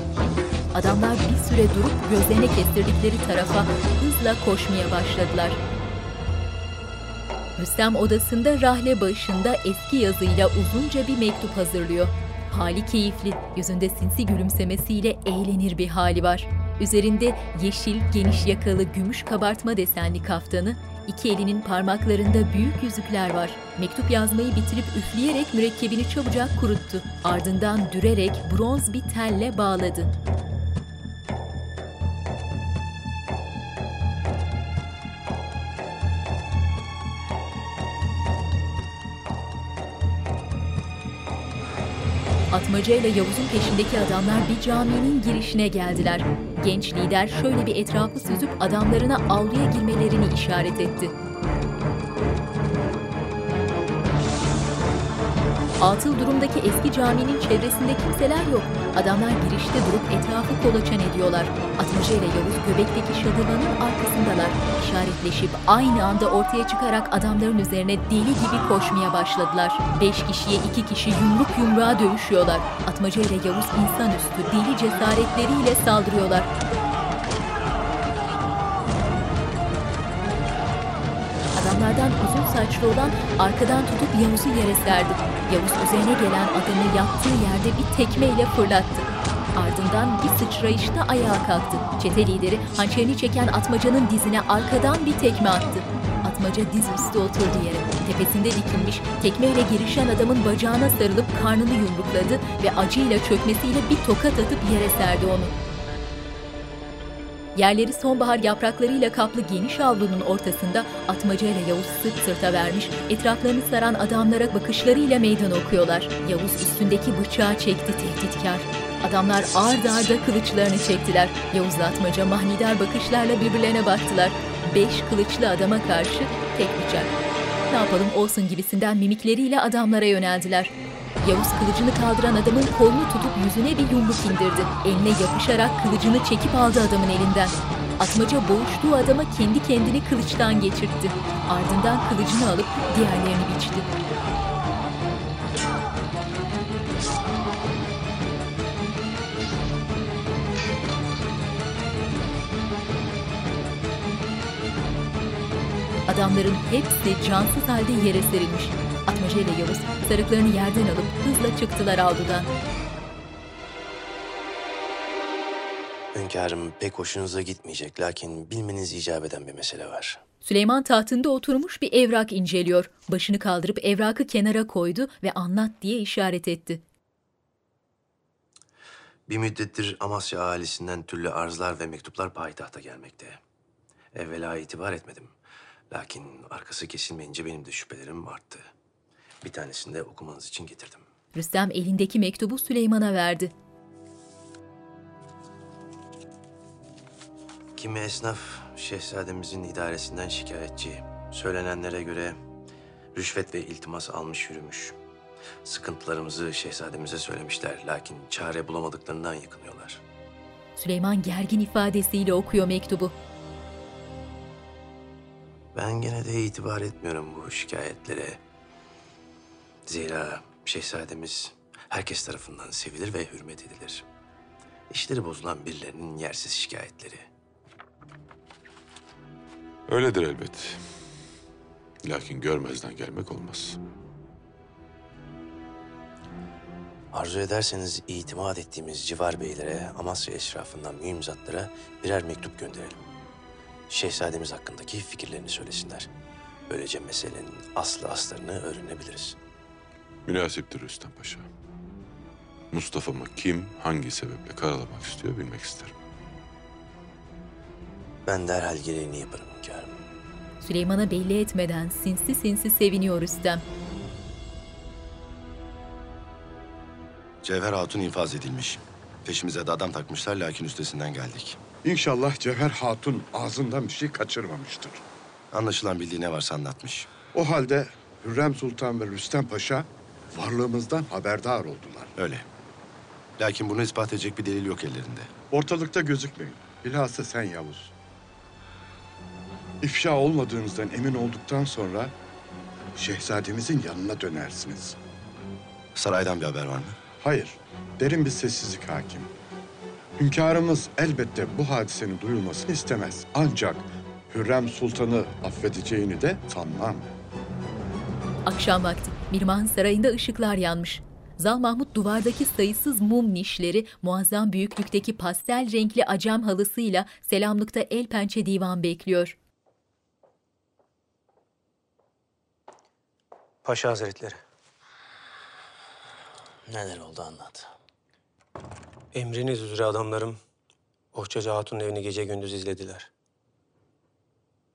Adamlar bir süre durup gözlerine kestirdikleri tarafa hızla koşmaya başladılar. Rüstem odasında rahle başında eski yazıyla uzunca bir mektup hazırlıyor. Hali keyifli, yüzünde sinsi gülümsemesiyle eğlenir bir hali var. Üzerinde yeşil, geniş yakalı, gümüş kabartma desenli kaftanı, iki elinin parmaklarında büyük yüzükler var. Mektup yazmayı bitirip üfleyerek mürekkebini çabucak kuruttu. Ardından dürerek bronz bir telle bağladı. Atmaca ile Yavuz'un peşindeki adamlar bir caminin girişine geldiler. Genç lider şöyle bir etrafı süzüp adamlarına avluya girmelerini işaret etti. Atıl durumdaki eski caminin çevresinde kimseler yok. Adamlar girişte durup etrafı kolaçan ediyorlar. Atmaca ile Yavuz göbekteki şadırvanın arkasındalar. İşaretleşip aynı anda ortaya çıkarak adamların üzerine deli gibi koşmaya başladılar. Beş kişiye iki kişi yumruk yumruğa dövüşüyorlar. Atmaca ile Yavuz insanüstü deli cesaretleriyle saldırıyorlar. Adamlardan uzun saçlı olan arkadan tutup Yavuz'u yere serdi. Yavuz üzerine gelen adamı yattığı yerde bir tekmeyle fırlattı. Ardından bir sıçrayışta ayağa kalktı. Çete lideri hançerini çeken Atmaca'nın dizine arkadan bir tekme attı. Atmaca dizüstü oturdu yere. Tepesinde dikilmiş, tekmeyle girişen adamın bacağına sarılıp karnını yumrukladı ve acıyla çökmesiyle bir tokat atıp yere serdi onu. Yerleri sonbahar yapraklarıyla kaplı geniş avlunun ortasında Atmaca ile Yavuz sırt sırta vermiş, etraflarını saran adamlara bakışlarıyla meydan okuyorlar. Yavuz üstündeki bıçağı çekti tehditkar. Adamlar ard arda kılıçlarını çektiler. Yavuz'la Atmaca manidar bakışlarla birbirlerine baktılar. Beş kılıçlı adama karşı tek bıçak. Ne yapalım olsun gibisinden mimikleriyle adamlara yöneldiler. Yavuz kılıcını kaldıran adamın kolunu tutup yüzüne bir yumruk indirdi. Eline yapışarak kılıcını çekip aldı adamın elinden. Atmaca boğuştuğu adama kendi kendini kılıçtan geçirtti. Ardından kılıcını alıp diğerlerini biçti. Adamların hepsi cansız halde yere serilmiş. Atmaca ile Yavuz sarıklarını yerden alıp hızla çıktılar avludan. Hünkârım pek hoşunuza gitmeyecek lakin bilmeniz icap eden bir mesele var. Süleyman tahtında oturmuş bir evrak inceliyor. Başını kaldırıp evrakı kenara koydu ve anlat diye işaret etti. Bir müddettir Amasya ahalisinden türlü arzlar ve mektuplar payitahta gelmekte. Evvela itibar etmedim. Lakin arkası kesilmeyince benim de şüphelerim arttı. Bir tanesini de okumanız için getirdim. Rüstem elindeki mektubu Süleyman'a verdi. Kimi esnaf şehzademizin idaresinden şikayetçi. Söylenenlere göre rüşvet ve iltimas almış yürümüş. Sıkıntılarımızı şehzademize söylemişler lakin çare bulamadıklarından yakınıyorlar. Süleyman gergin ifadesiyle okuyor mektubu. Ben gene de itibar etmiyorum bu şikayetlere. Zira şehzademiz herkes tarafından sevilir ve hürmet edilir. İşleri bozulan birilerinin yersiz şikayetleri. Öyledir elbet. Lakin görmezden gelmek olmaz. Arzu ederseniz itimat ettiğimiz civar beylere, Amasya eşrafından mühim zatlara birer mektup gönderelim. Şehzademiz hakkındaki fikirlerini söylesinler. Böylece meselenin aslı aslarını öğrenebiliriz. Münasiptir Rüstem Paşa. Mustafa'mı kim, hangi sebeple karalamak istiyor bilmek isterim. Ben derhal gereğini yaparım hünkârım. Süleyman'a belli etmeden sinsi sinsi seviniyor Rüstem. Cevher Hatun infaz edilmiş. Peşimize de adam takmışlar lakin üstesinden geldik. İnşallah Cevher Hatun ağzından bir şey kaçırmamıştır. Anlaşılan bildiği ne varsa anlatmış. O halde Hürrem Sultan ve Rüstem Paşa varlığımızdan haberdar oldular. Öyle. Lakin bunu ispat edecek bir delil yok ellerinde. Ortalıkta gözükmeyin. Bilhassa sen Yavuz. İfşa olmadığınızdan emin olduktan sonra şehzademizin yanına dönersiniz. Saraydan bir haber var mı? Hayır, derin bir sessizlik hakim. Hünkârımız elbette bu hadisenin duyulmasını istemez. Ancak Hürrem Sultan'ı affedeceğini de sanmam. Akşam vakti Mirman Sarayı'nda ışıklar yanmış. Zal Mahmut duvardaki sayısız mum nişleri, muazzam büyüklükteki pastel renkli acam halısıyla selamlıkta el pençe divan bekliyor. Paşa Hazretleri. Neler oldu anlat. Emriniz üzere adamlarım Bohçacı Hatun'un evini gece gündüz izlediler.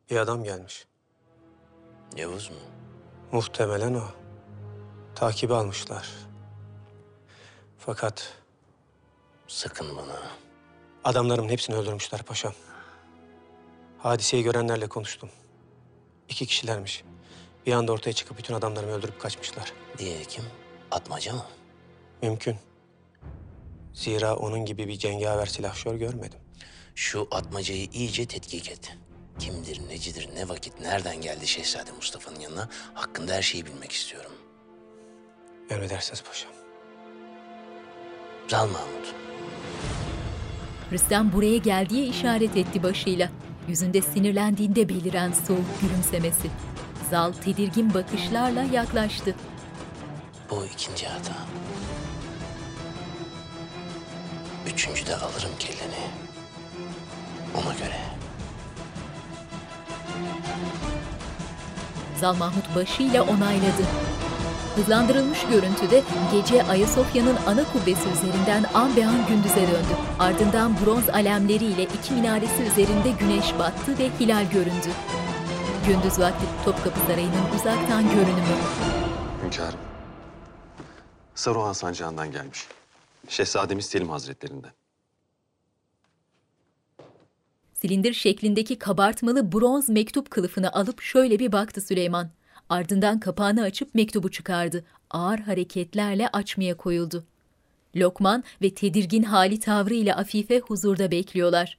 Bir adam gelmiş. Yavuz mu? Muhtemelen o. Takibi almışlar. Fakat Sakın bana. adamlarımın hepsini öldürmüşler paşam. Hadiseyi görenlerle konuştum. İki kişilermiş. Bir anda ortaya çıkıp bütün adamlarımı öldürüp kaçmışlar. Diğeri kim? Atmaca mı? Mümkün. Zira onun gibi bir cengaver silahşör görmedim. Şu atmacayı iyice tetkik et. Kimdir, necidir, ne vakit, nereden geldi Şehzade Mustafa'nın yanına? Hakkında her şeyi bilmek istiyorum. Emredersiniz paşam. Zal Mahmut. Rüstem buraya geldiği işaret etti başıyla. Yüzünde sinirlendiğinde beliren soğuk gülümsemesi. Zal tedirgin bakışlarla yaklaştı. Bu ikinci hata. Üçüncüde alırım kelleni. Ona göre. Zal Mahmut başıyla onayladı. Hızlandırılmış görüntüde gece Ayasofya'nın ana kubbesi üzerinden an be an gündüze döndü. Ardından bronz alemleriyle iki minaresi üzerinde güneş battı ve hilal göründü. Gündüz vakti Topkapı Sarayı'nın uzaktan görünümü. Hünkârım. Saruhan Sancağı'ndan gelmiş. Şehzademiz Selim Hazretlerinden. Silindir şeklindeki kabartmalı bronz mektup kılıfını alıp şöyle bir baktı Süleyman. Ardından kapağını açıp mektubu çıkardı. Ağır hareketlerle açmaya koyuldu. Lokman ve tedirgin hali tavrıyla Afife huzurda bekliyorlar.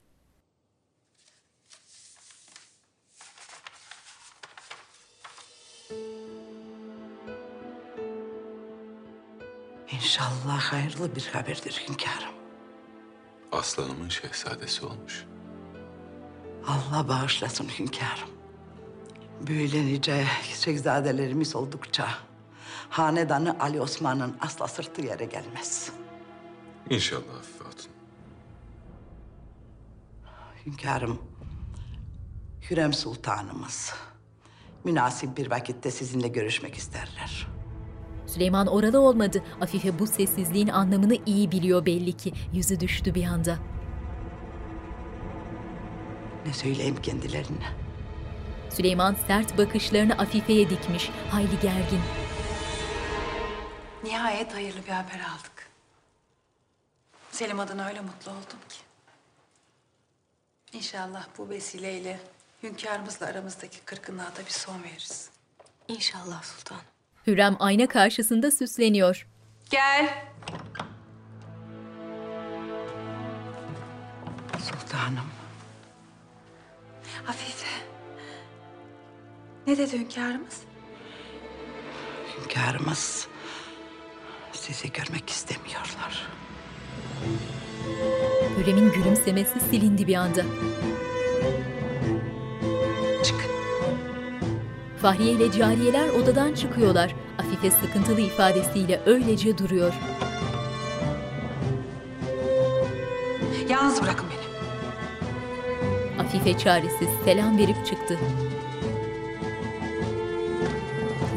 İnşallah hayırlı bir haberdir hünkârım. Aslanımın şehzadesi olmuş. Allah bağışlasın hünkârım. Böyle nice şehzadelerimiz oldukça hanedanı Ali Osman'ın asla sırtı yere gelmez. İnşallah Afife Hatun. Hünkârım, Hürrem Sultanımız münasip bir vakitte sizinle görüşmek isterler. Süleyman oralı olmadı. Afife bu sessizliğin anlamını iyi biliyor belli ki. Yüzü düştü bir anda. Ne söyleyeyim kendilerine? Süleyman sert bakışlarını Afife'ye dikmiş. Hayli gergin. Nihayet hayırlı bir haber aldık. Selim adına öyle mutlu oldum ki. İnşallah bu vesileyle hünkârımızla aramızdaki kırgınlığa da bir son veririz. İnşallah sultanım. Hürrem ayna karşısında süsleniyor. Gel. Sultanım. Afife. Ne dedi hünkârımız? Hünkârımız sizi görmek istemiyorlar. Hürrem'in gülümsemesi silindi bir anda. Çıkın. Fahriye ile cariyeler odadan çıkıyorlar. Afife sıkıntılı ifadesiyle öylece duruyor. Yalnız bırakın beni. Afife çaresiz selam verip çıktı.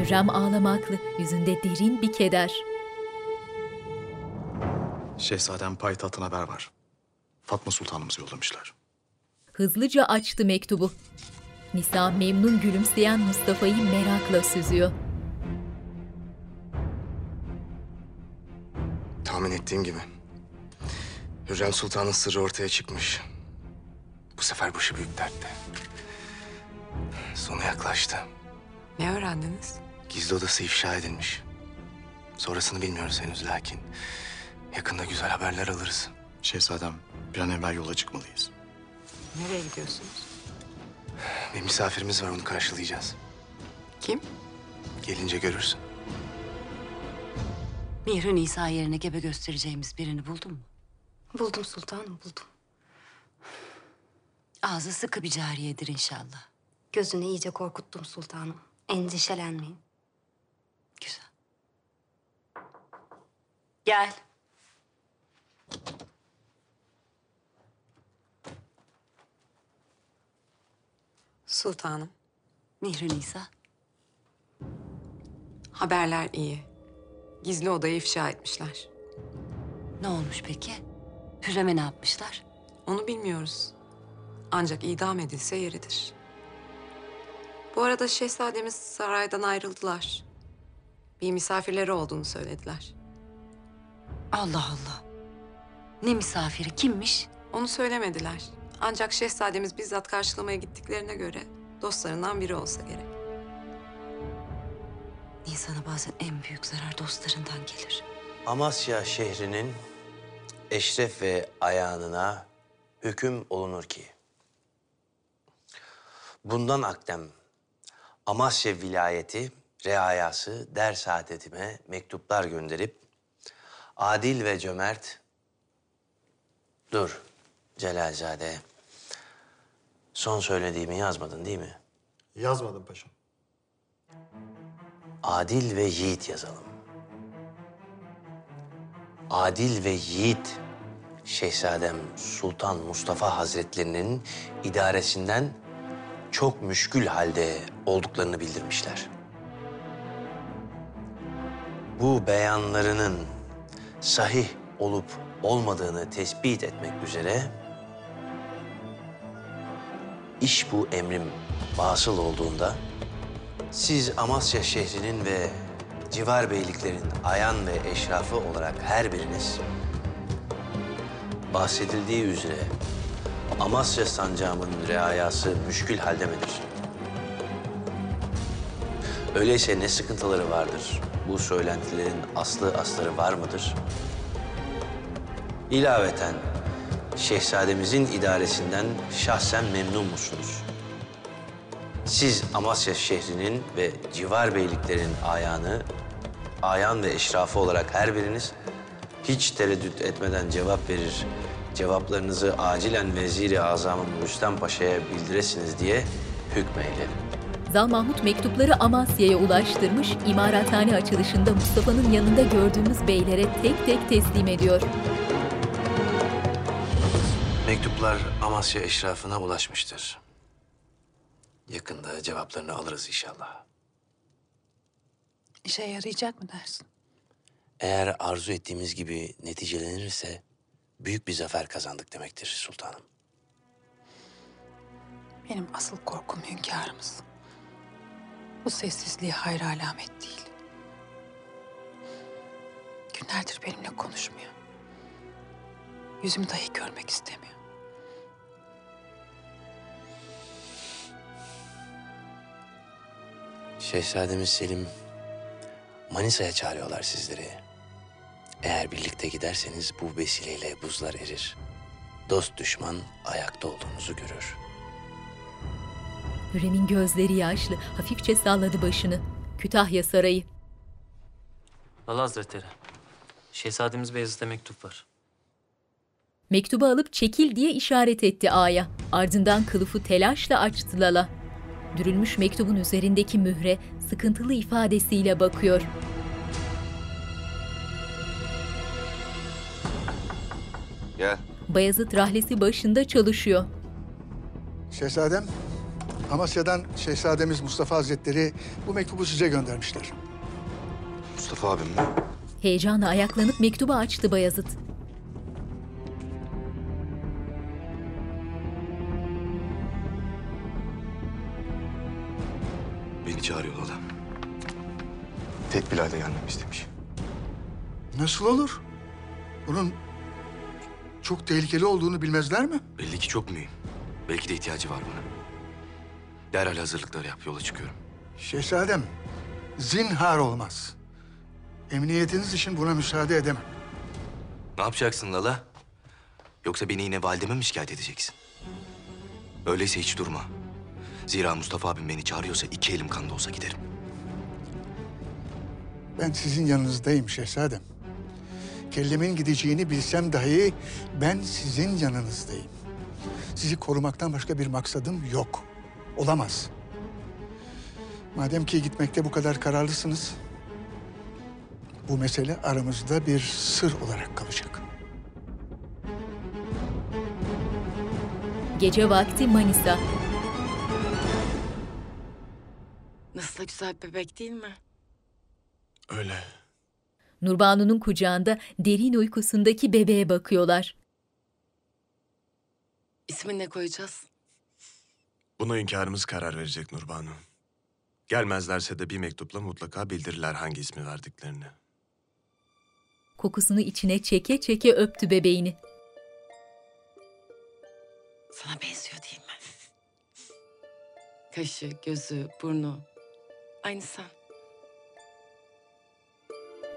Hürrem ağlamaklı, yüzünde derin bir keder. Şehzadem payitahtın haber var. Fatma Sultanımızı yollamışlar. Hızlıca açtı mektubu. Nisa memnun gülümseyen Mustafa'yı merakla süzüyor. Tahmin ettiğim gibi. Hürrem Sultan'ın sırrı ortaya çıkmış. Bu sefer başı büyük dertte. Sonu yaklaştı. Ne öğrendiniz? Gizli odası ifşa edilmiş. Sonrasını bilmiyoruz henüz lakin yakında güzel haberler alırız. Şehzadem bir an evvel yola çıkmalıyız. Nereye gidiyorsunuz? Bir misafirimiz var onu karşılayacağız. Kim? Gelince görürsün. Mihri Nisa yerine gebe göstereceğimiz birini buldun mu? Buldum sultanım buldum. Ağzı sıkı bir cariyedir inşallah. Gözünü iyice korkuttum sultanım. Endişelenmeyin. Gel. Sultanım. Mihri Nisa. Haberler iyi. Gizli odayı ifşa etmişler. Ne olmuş peki? Hürrem'e ne yapmışlar? Onu bilmiyoruz. Ancak idam edilse yeridir. Bu arada şehzademiz saraydan ayrıldılar. Bir misafirleri olduğunu söylediler. Allah Allah. Ne misafiri kimmiş? Onu söylemediler. Ancak şehzademiz bizzat karşılamaya gittiklerine göre dostlarından biri olsa gerek. İnsana bazen en büyük zarar dostlarından gelir. Amasya şehrinin eşref ve ayağına hüküm olunur ki... ...bundan akdem Amasya vilayeti reayası der saadetime mektuplar gönderip... ...adil ve cömert... Dur Celalzade. Son söylediğimi yazmadın değil mi? Yazmadım paşam. Adil ve yiğit yazalım. Adil ve yiğit Şehzadem Sultan Mustafa Hazretlerinin idaresinden çok müşkül halde olduklarını bildirmişler. Bu beyanlarının sahih olup olmadığını tespit etmek üzere iş bu emrim vasıl olduğunda siz Amasya şehrinin ve civar beyliklerin ayan ve eşrafı olarak her biriniz bahsedildiği üzere Amasya sancağımın reayası müşkül halde midir? Öyleyse ne sıkıntıları vardır? Bu söylentilerin aslı asları var mıdır? İlaveten şehzademizin idaresinden şahsen memnun musunuz? Siz Amasya şehrinin ve civar beyliklerin ayanı, ayan ve eşrafı olarak her biriniz hiç tereddüt etmeden cevap verir, cevaplarınızı acilen Vezir-i Azam'ın Rüstem Paşa'ya bildiresiniz diye hükmeyledim. Zal Mahmut mektupları Amasya'ya ulaştırmış, imarathane açılışında Mustafa'nın yanında gördüğümüz beylere tek tek teslim ediyor. Mektuplar Amasya eşrafına ulaşmıştır. Yakında cevaplarını alırız inşallah. İşe yarayacak mı dersin? Eğer arzu ettiğimiz gibi neticelenirse büyük bir zafer kazandık demektir sultanım. Benim asıl korkum hünkârımız. Bu sessizliği hayır alamet değil. Günlerdir benimle konuşmuyor. Yüzümü dahi görmek istemiyor. Şehzademiz Selim Manisa'ya çağırıyorlar sizleri. Eğer birlikte giderseniz bu vesileyle buzlar erir. Dost düşman ayakta olduğunuzu görür. Hürrem'in gözleri yaşlı, hafifçe salladı başını. Kütahya Sarayı. Lala Hazretleri. Şehzademiz Beyazıt'a mektup var. Mektubu alıp çekil diye işaret etti A'ya. Ardından kılıfı telaşla açtı Lala. Dürülmüş mektubun üzerindeki mühre sıkıntılı ifadesiyle bakıyor. Gel. Bayezid rahlesi başında çalışıyor. Şehzadem, Amasya'dan Şehzademiz Mustafa Hazretleri bu mektubu size göndermişler. Mustafa abim mi? Heyecanla ayaklanıp mektubu açtı Bayezid. Beni çağırıyor Lola. Tek Bilal'de gelmemi istemiş. Nasıl olur? Bunun çok tehlikeli olduğunu bilmezler mi? Belli ki çok mühim. Belki de ihtiyacı var buna. Derhal hazırlıkları yap, yola çıkıyorum. Şehzadem, zinhar olmaz. Emniyetiniz için buna müsaade edemem. Ne yapacaksın Lala? Yoksa beni yine valideme mi şikayet edeceksin? Öyleyse hiç durma. Zira Mustafa abim beni çağırıyorsa iki elim kanda olsa giderim. Ben sizin yanınızdayım şehzadem. Kellemin gideceğini bilsem dahi ben sizin yanınızdayım. Sizi korumaktan başka bir maksadım yok. Olamaz. Madem ki gitmekte bu kadar kararlısınız, bu mesele aramızda bir sır olarak kalacak. Gece vakti Manisa. Nasıl da güzel bir bebek değil mi? Öyle. Nurbanu'nun kucağında derin uykusundaki bebeğe bakıyorlar. İsmini ne koyacağız? Buna hünkârımız karar verecek Nurbanu. Gelmezlerse de bir mektupla mutlaka bildirirler hangi ismi verdiklerini. Kokusunu içine çeke çeke öptü bebeğini. Sana benziyor değil mi? Kaşı, gözü, burnu. Aynı sen.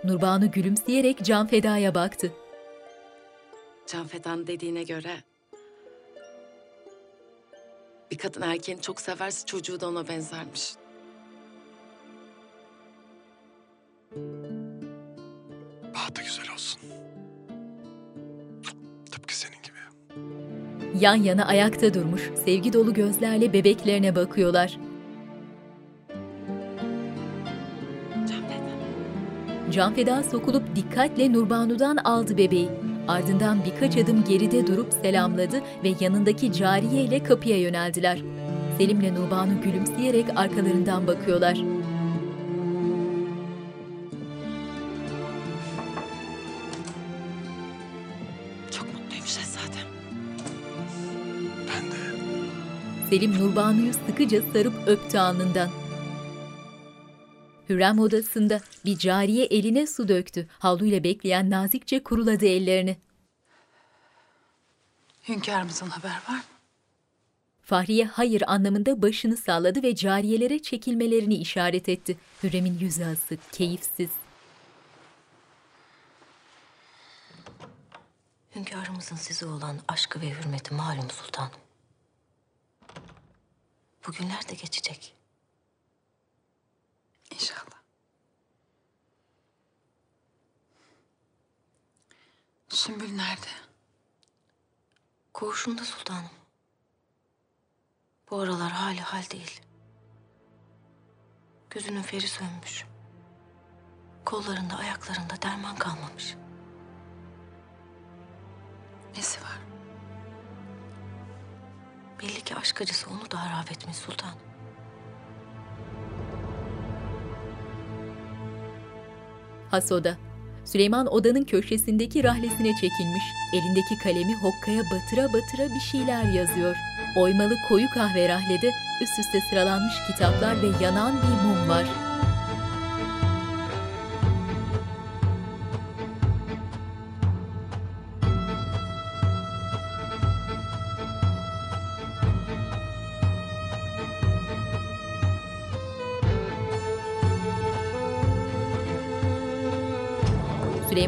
Nurbanu gülümseyerek Can Feda'ya baktı. Can Fedan dediğine göre... Bir kadın erkeğini çok severse çocuğu da ona benzermiş. Bahtı güzel olsun. Tıpkı senin gibi. Yan yana ayakta durmuş, sevgi dolu gözlerle bebeklerine bakıyorlar. Can Feda sokulup dikkatle Nurbanu'dan aldı bebeği. Ardından birkaç adım geride durup selamladı ve yanındaki cariye ile kapıya yöneldiler. Selim'le Nurbanu gülümseyerek arkalarından bakıyorlar. Çok mutluyum şehzadem. Ben de. Selim Nurbanu'yu sıkıca sarıp öptü alnından. Hürrem odasında bir cariye eline su döktü. Havluyla bekleyen nazikçe kuruladı ellerini. Hünkârımızın haber var mı? Fahriye hayır anlamında başını salladı ve cariyelere çekilmelerini işaret etti. Hürrem'in yüzü asık, keyifsiz. Hünkârımızın size olan aşkı ve hürmeti malum sultanım. Bugünler de geçecek. İnşallah. Sümbül nerede? Koğuşunda sultanım. Bu aralar hali hal değil. Gözünün feri sönmüş. Kollarında, ayaklarında derman kalmamış. Nesi var? Belli ki aşk acısı onu da harap etmiş sultan. Hasoda. Süleyman odanın köşesindeki rahlesine çekilmiş. Elindeki kalemi hokkaya batıra batıra bir şeyler yazıyor. Oymalı koyu kahve rahlede üst üste sıralanmış kitaplar ve yanan bir mum var.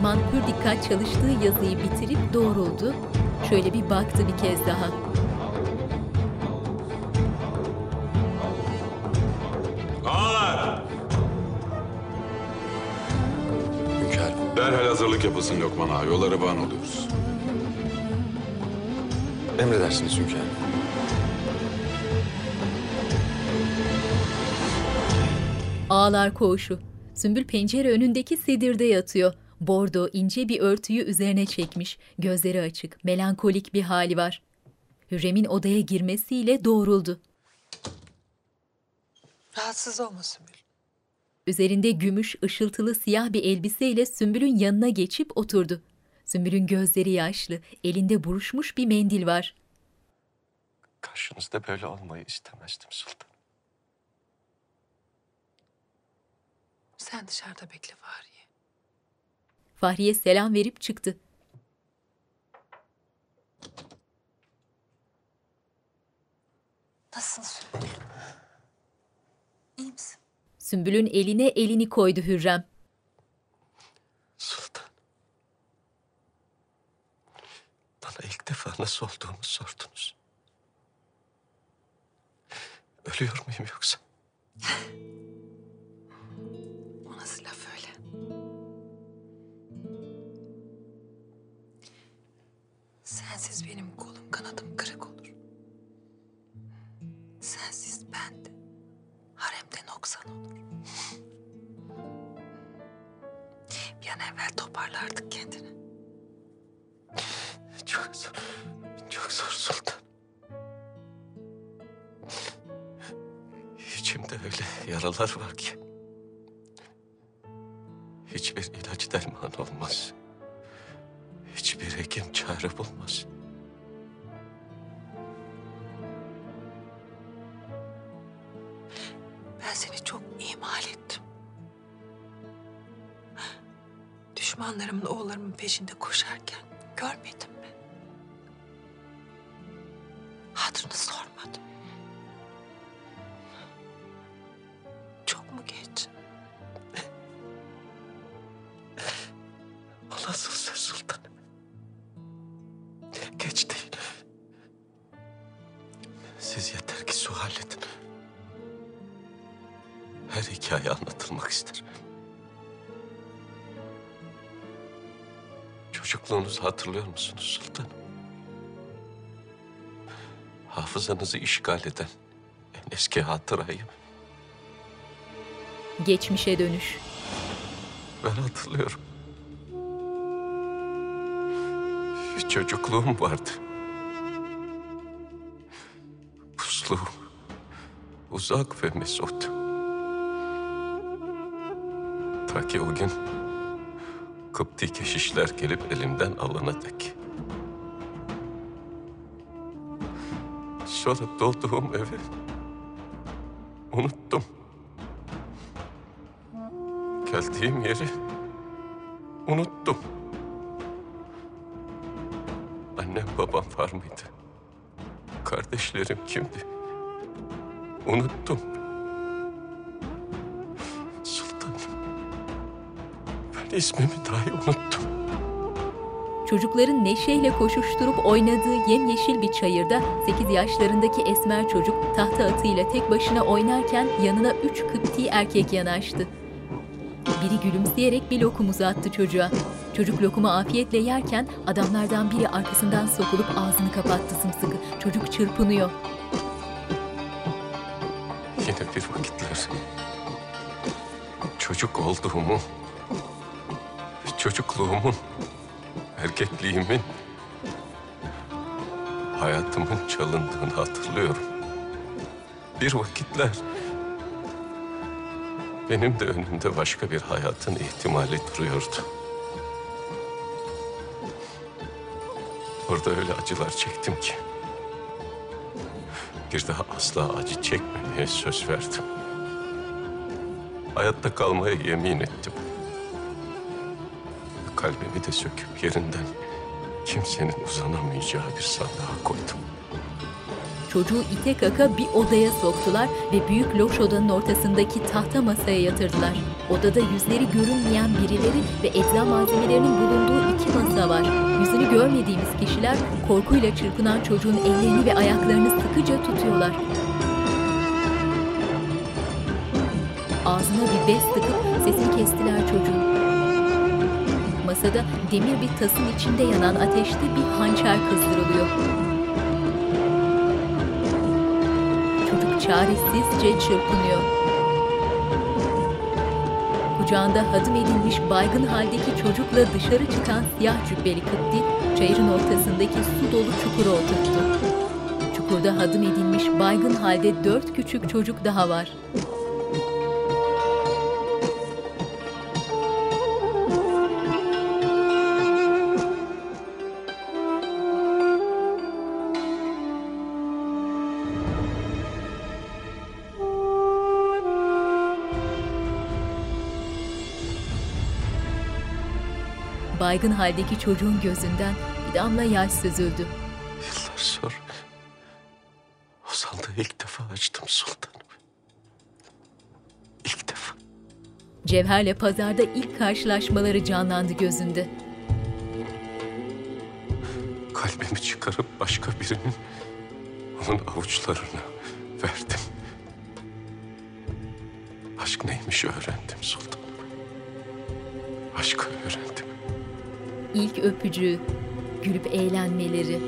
Süleyman pür dikkat çalıştığı yazıyı bitirip doğruldu. Şöyle bir baktı bir kez daha. Ağalar! Hünkârım. Derhal hazırlık yapılsın Lokman ağa. Yola revan oluyoruz. Emredersiniz hünkârım. Ağlar koğuşu. Sümbül pencere önündeki sedirde yatıyor. Bordo ince bir örtüyü üzerine çekmiş. Gözleri açık, melankolik bir hali var. Hürrem'in odaya girmesiyle doğruldu. Rahatsız olma Sümbül. Üzerinde gümüş, ışıltılı siyah bir elbiseyle Sümbül'ün yanına geçip oturdu. Sümbül'ün gözleri yaşlı, elinde buruşmuş bir mendil var. Karşınızda böyle olmayı istemezdim sultan. Sen dışarıda bekle Fahriye. Fahriye selam verip çıktı. Nasılsın Sümbül? İyi misin? Sümbül'ün eline elini koydu Hürrem. Sultan. Bana ilk defa nasıl olduğumu sordunuz. Ölüyor muyum yoksa? O nasıl laf Sensiz benim kolum kanadım kırık olur. Sensiz ben de haremde noksan olur. Bir an evvel toparlardık kendini. Çok zor. Çok zor sultan. İçimde öyle yaralar var ki. Hiçbir ilaç derman olmaz. Hiçbir hekim çare bulmaz. Ben seni çok ihmal ettim. Düşmanlarımın oğullarımın peşinde koşarken görmedin mi? Hatırını sormadım. Siz yeter ki sual edin. Her hikaye anlatılmak ister. Çocukluğunuzu hatırlıyor musunuz sultanım? Hafızanızı işgal eden en eski hatırayı Geçmişe dönüş. ben hatırlıyorum. Bir çocukluğum vardı. Uzak ve mesut. Ta ki o gün Kıpti keşişler gelip elimden alana dek. Sonra doğduğum evi unuttum. Geldiğim yeri unuttum. Annem babam var mıydı? Kardeşlerim kimdi? Unuttum. Sultanım. Ben ismimi dahi unuttum. Çocukların neşeyle koşuşturup oynadığı yemyeşil bir çayırda 8 yaşlarındaki esmer çocuk tahta atıyla tek başına oynarken yanına üç Kıpti erkek yanaştı. Biri gülümseyerek bir lokum uzattı çocuğa. Çocuk lokumu afiyetle yerken adamlardan biri arkasından sokulup ağzını kapattı sımsıkı. Çocuk çırpınıyor. Yine bir vakitler çocuk olduğumu, çocukluğumun, erkekliğimin, hayatımın çalındığını hatırlıyorum. Bir vakitler benim de önümde başka bir hayatın ihtimali duruyordu. Orada öyle acılar çektim ki. Bir daha asla acı çekmemeye söz verdim. Hayatta kalmaya yemin ettim. Kalbimi de söküp yerinden kimsenin uzanamayacağı bir sandığa koydum. Çocuğu ite kaka bir odaya soktular ve büyük loş odanın ortasındaki tahta masaya yatırdılar. Odada yüzleri görünmeyen birileri ve ecza malzemelerinin bulunduğu iki masa var. Yüzünü görmediğimiz kişiler korkuyla çırpınan çocuğun ellerini ve ayaklarını sıkıca tutuyorlar. Ağzına bir bez tıkıp sesini kestiler çocuğun. Masada demir bir tasın içinde yanan ateşte bir hançer kızdırılıyor. Çocuk çaresizce çırpınıyor. Kucağında hadım edilmiş baygın haldeki çocukla dışarı çıkan siyah cübbeli kıtti, çayırın ortasındaki su dolu çukura oturttu. Çukurda hadım edilmiş baygın halde dört küçük çocuk daha var. Baygın haldeki çocuğun gözünden bir damla yaş süzüldü. Yıllar sonra o sandığı ilk defa açtım sultanım. Cevher'le pazarda ilk karşılaşmaları canlandı gözünde. Kalbimi çıkarıp başka birinin onun avuçlarına verdim. Aşk neymiş öğrendim sultanım. Aşkı öğrendim. İlk öpücüğü, gülüp eğlenmeleri.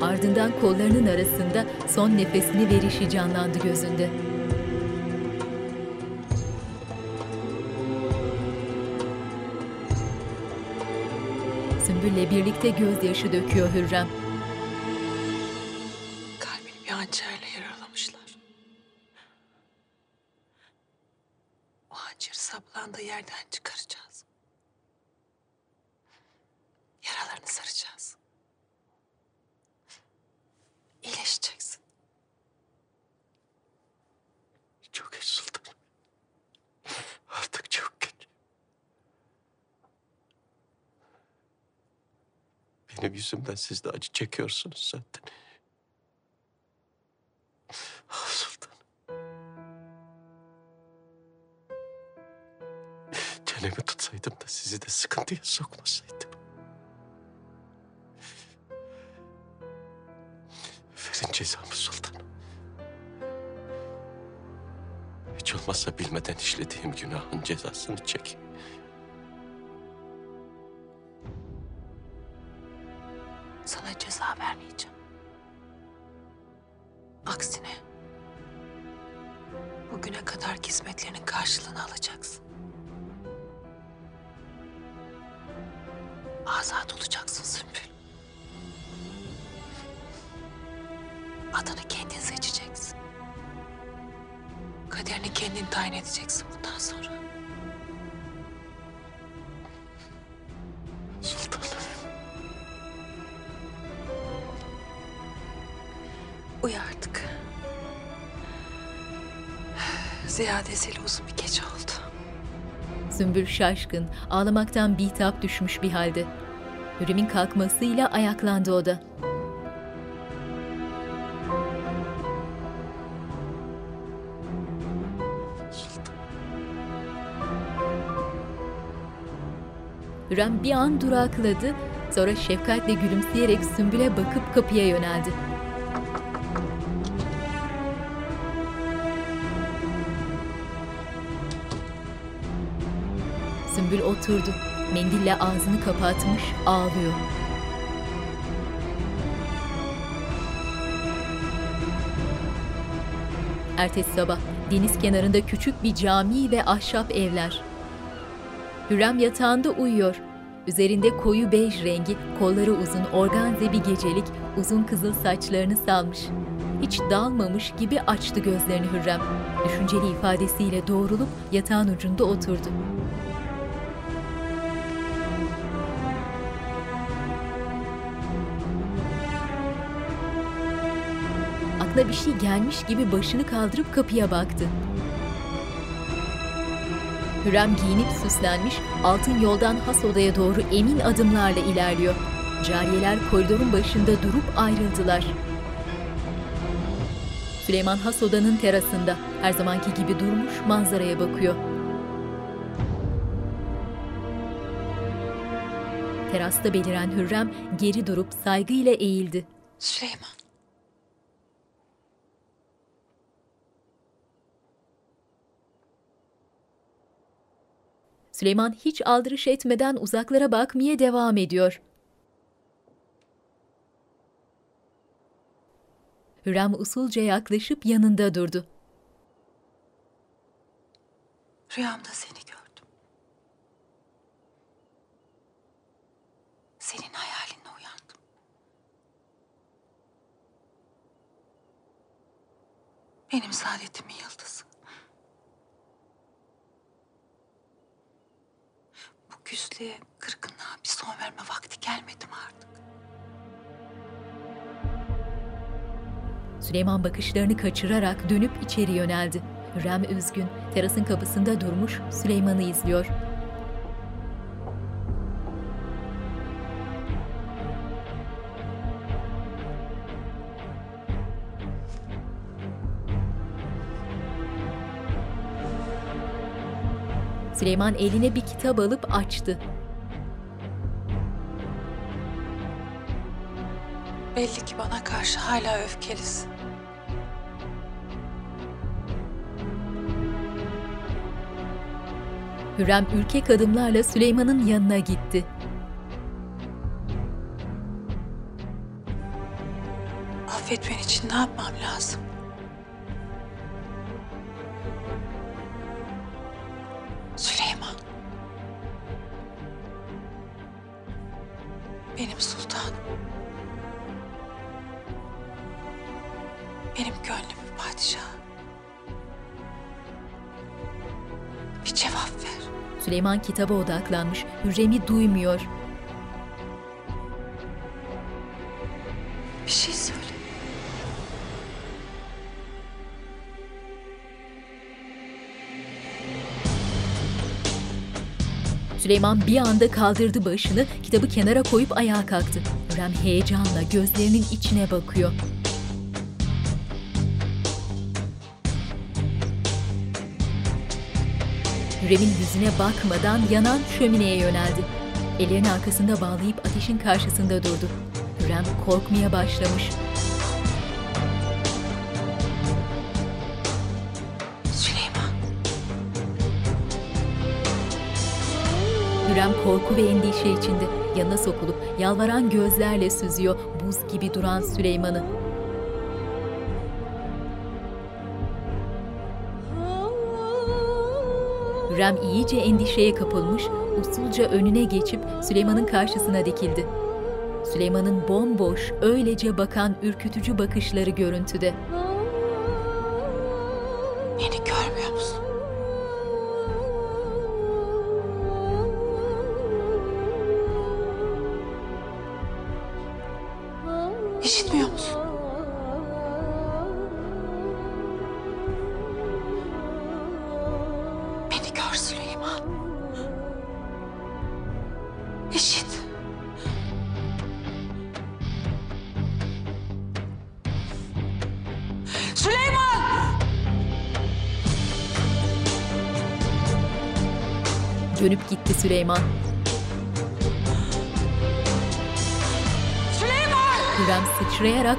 Ardından kollarının arasında son nefesini verişi canlandı gözünde. Sümbül'le birlikte gözyaşı döküyor Hürrem. Benim yüzümden siz de acı çekiyorsunuz zaten. Ah sultanım. Çenemi tutsaydım da sizi de sıkıntıya sokmasaydım. Verin cezamı sultanım. Hiç olmazsa bilmeden işlediğim günahın cezasını çek. Şaşkın, ağlamaktan bitap düşmüş bir halde. Hürrem'in kalkmasıyla ayaklandı o da. Hürrem bir an durakladı, sonra şefkatle gülümseyerek Sümbül'e bakıp kapıya yöneldi. Sümbül oturdu. Mendille ağzını kapatmış, ağlıyor. Ertesi sabah Deniz kenarında küçük bir cami ve ahşap evler. Hürrem yatağında uyuyor. Üzerinde koyu bej rengi, kolları uzun, organze bir gecelik, uzun kızıl saçlarını salmış. Hiç dalmamış gibi açtı gözlerini Hürrem. Düşünceli ifadesiyle doğrulup yatağın ucunda oturdu. Aklına bir şey gelmiş gibi başını kaldırıp kapıya baktı. Hürrem giyinip süslenmiş, altın yoldan has odaya doğru emin adımlarla ilerliyor. Cariyeler koridorun başında durup ayrıldılar. Süleyman has odanın terasında her zamanki gibi durmuş manzaraya bakıyor. Terasta beliren Hürrem geri durup saygıyla eğildi. Süleyman. Süleyman hiç aldırış etmeden uzaklara bakmaya devam ediyor. Hürrem usulca yaklaşıp yanında durdu. Rüyamda seni gördüm. Senin hayalinle uyandım. Benim saadetimin yıldızı. Bu küslüğe, kırgınlığa bir son verme vakti gelmedi mi artık? Süleyman bakışlarını kaçırarak dönüp içeri yöneldi. Hürrem üzgün, terasın kapısında durmuş Süleyman'ı izliyor. Süleyman eline bir kitap alıp açtı. Belli ki bana karşı hala öfkelisin. Hürrem ürkek adımlarla Süleyman'ın yanına gitti. Affetmen için ne yapmam lazım? Süleyman kitaba odaklanmış, Hürrem'i duymuyor. Bir şey söyle. Süleyman bir anda kaldırdı başını, kitabı kenara koyup ayağa kalktı. Hürrem heyecanla gözlerinin içine bakıyor. Hürrem'in yüzüne bakmadan yanan şömineye yöneldi. Ellerini arkasında bağlayıp ateşin karşısında durdu. Hürrem korkmaya başlamış. Süleyman. Hürrem korku ve endişe içinde yanına sokulup yalvaran gözlerle süzüyor buz gibi duran Süleyman'ı. Hürrem iyice endişeye kapılmış, usulca önüne geçip Süleyman'ın karşısına dikildi. Süleyman'ın bomboş, öylece bakan ürkütücü bakışları görüntüde.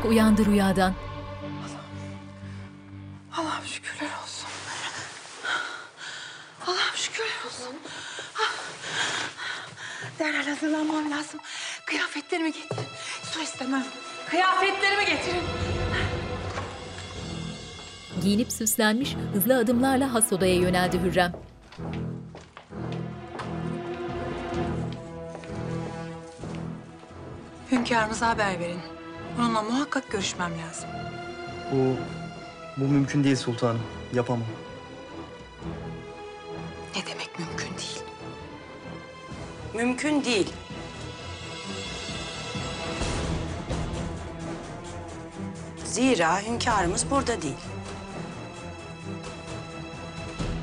Uyandı rüyadan. Allah'ım şükürler olsun. Allah'ım şükürler olsun. Derhal hazırlanmam lazım. Kıyafetlerimi getirin. Su istemem. Kıyafetlerimi getirin. Giyinip süslenmiş, hızlı adımlarla has odaya yöneldi Hürrem. Hünkârımıza haber verin. Onunla muhakkak görüşmem lazım. Bu, bu mümkün değil sultanım. Yapamam. Ne demek mümkün değil? Mümkün değil. Zira hünkârımız burada değil.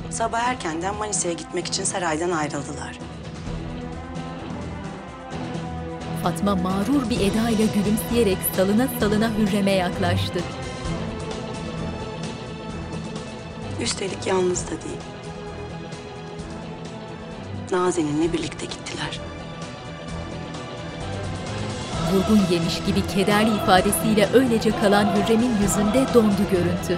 Sabah erkenden Manisa'ya gitmek için saraydan ayrıldılar. Fatma mağrur bir edayla gülümseyerek salına salına Hürrem'e yaklaştı. Üstelik yalnız da değil. Nazen'inle birlikte gittiler. Vurgun yemiş gibi kederli ifadesiyle öylece kalan Hürrem'in yüzünde dondu görüntü.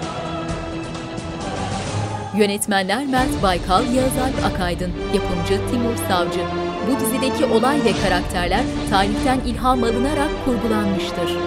Yönetmenler Mert Baykal, Yağız Alp Akaydın, yapımcı Timur Savcı. Bu dizideki olay ve karakterler tarihten ilham alınarak kurgulanmıştır.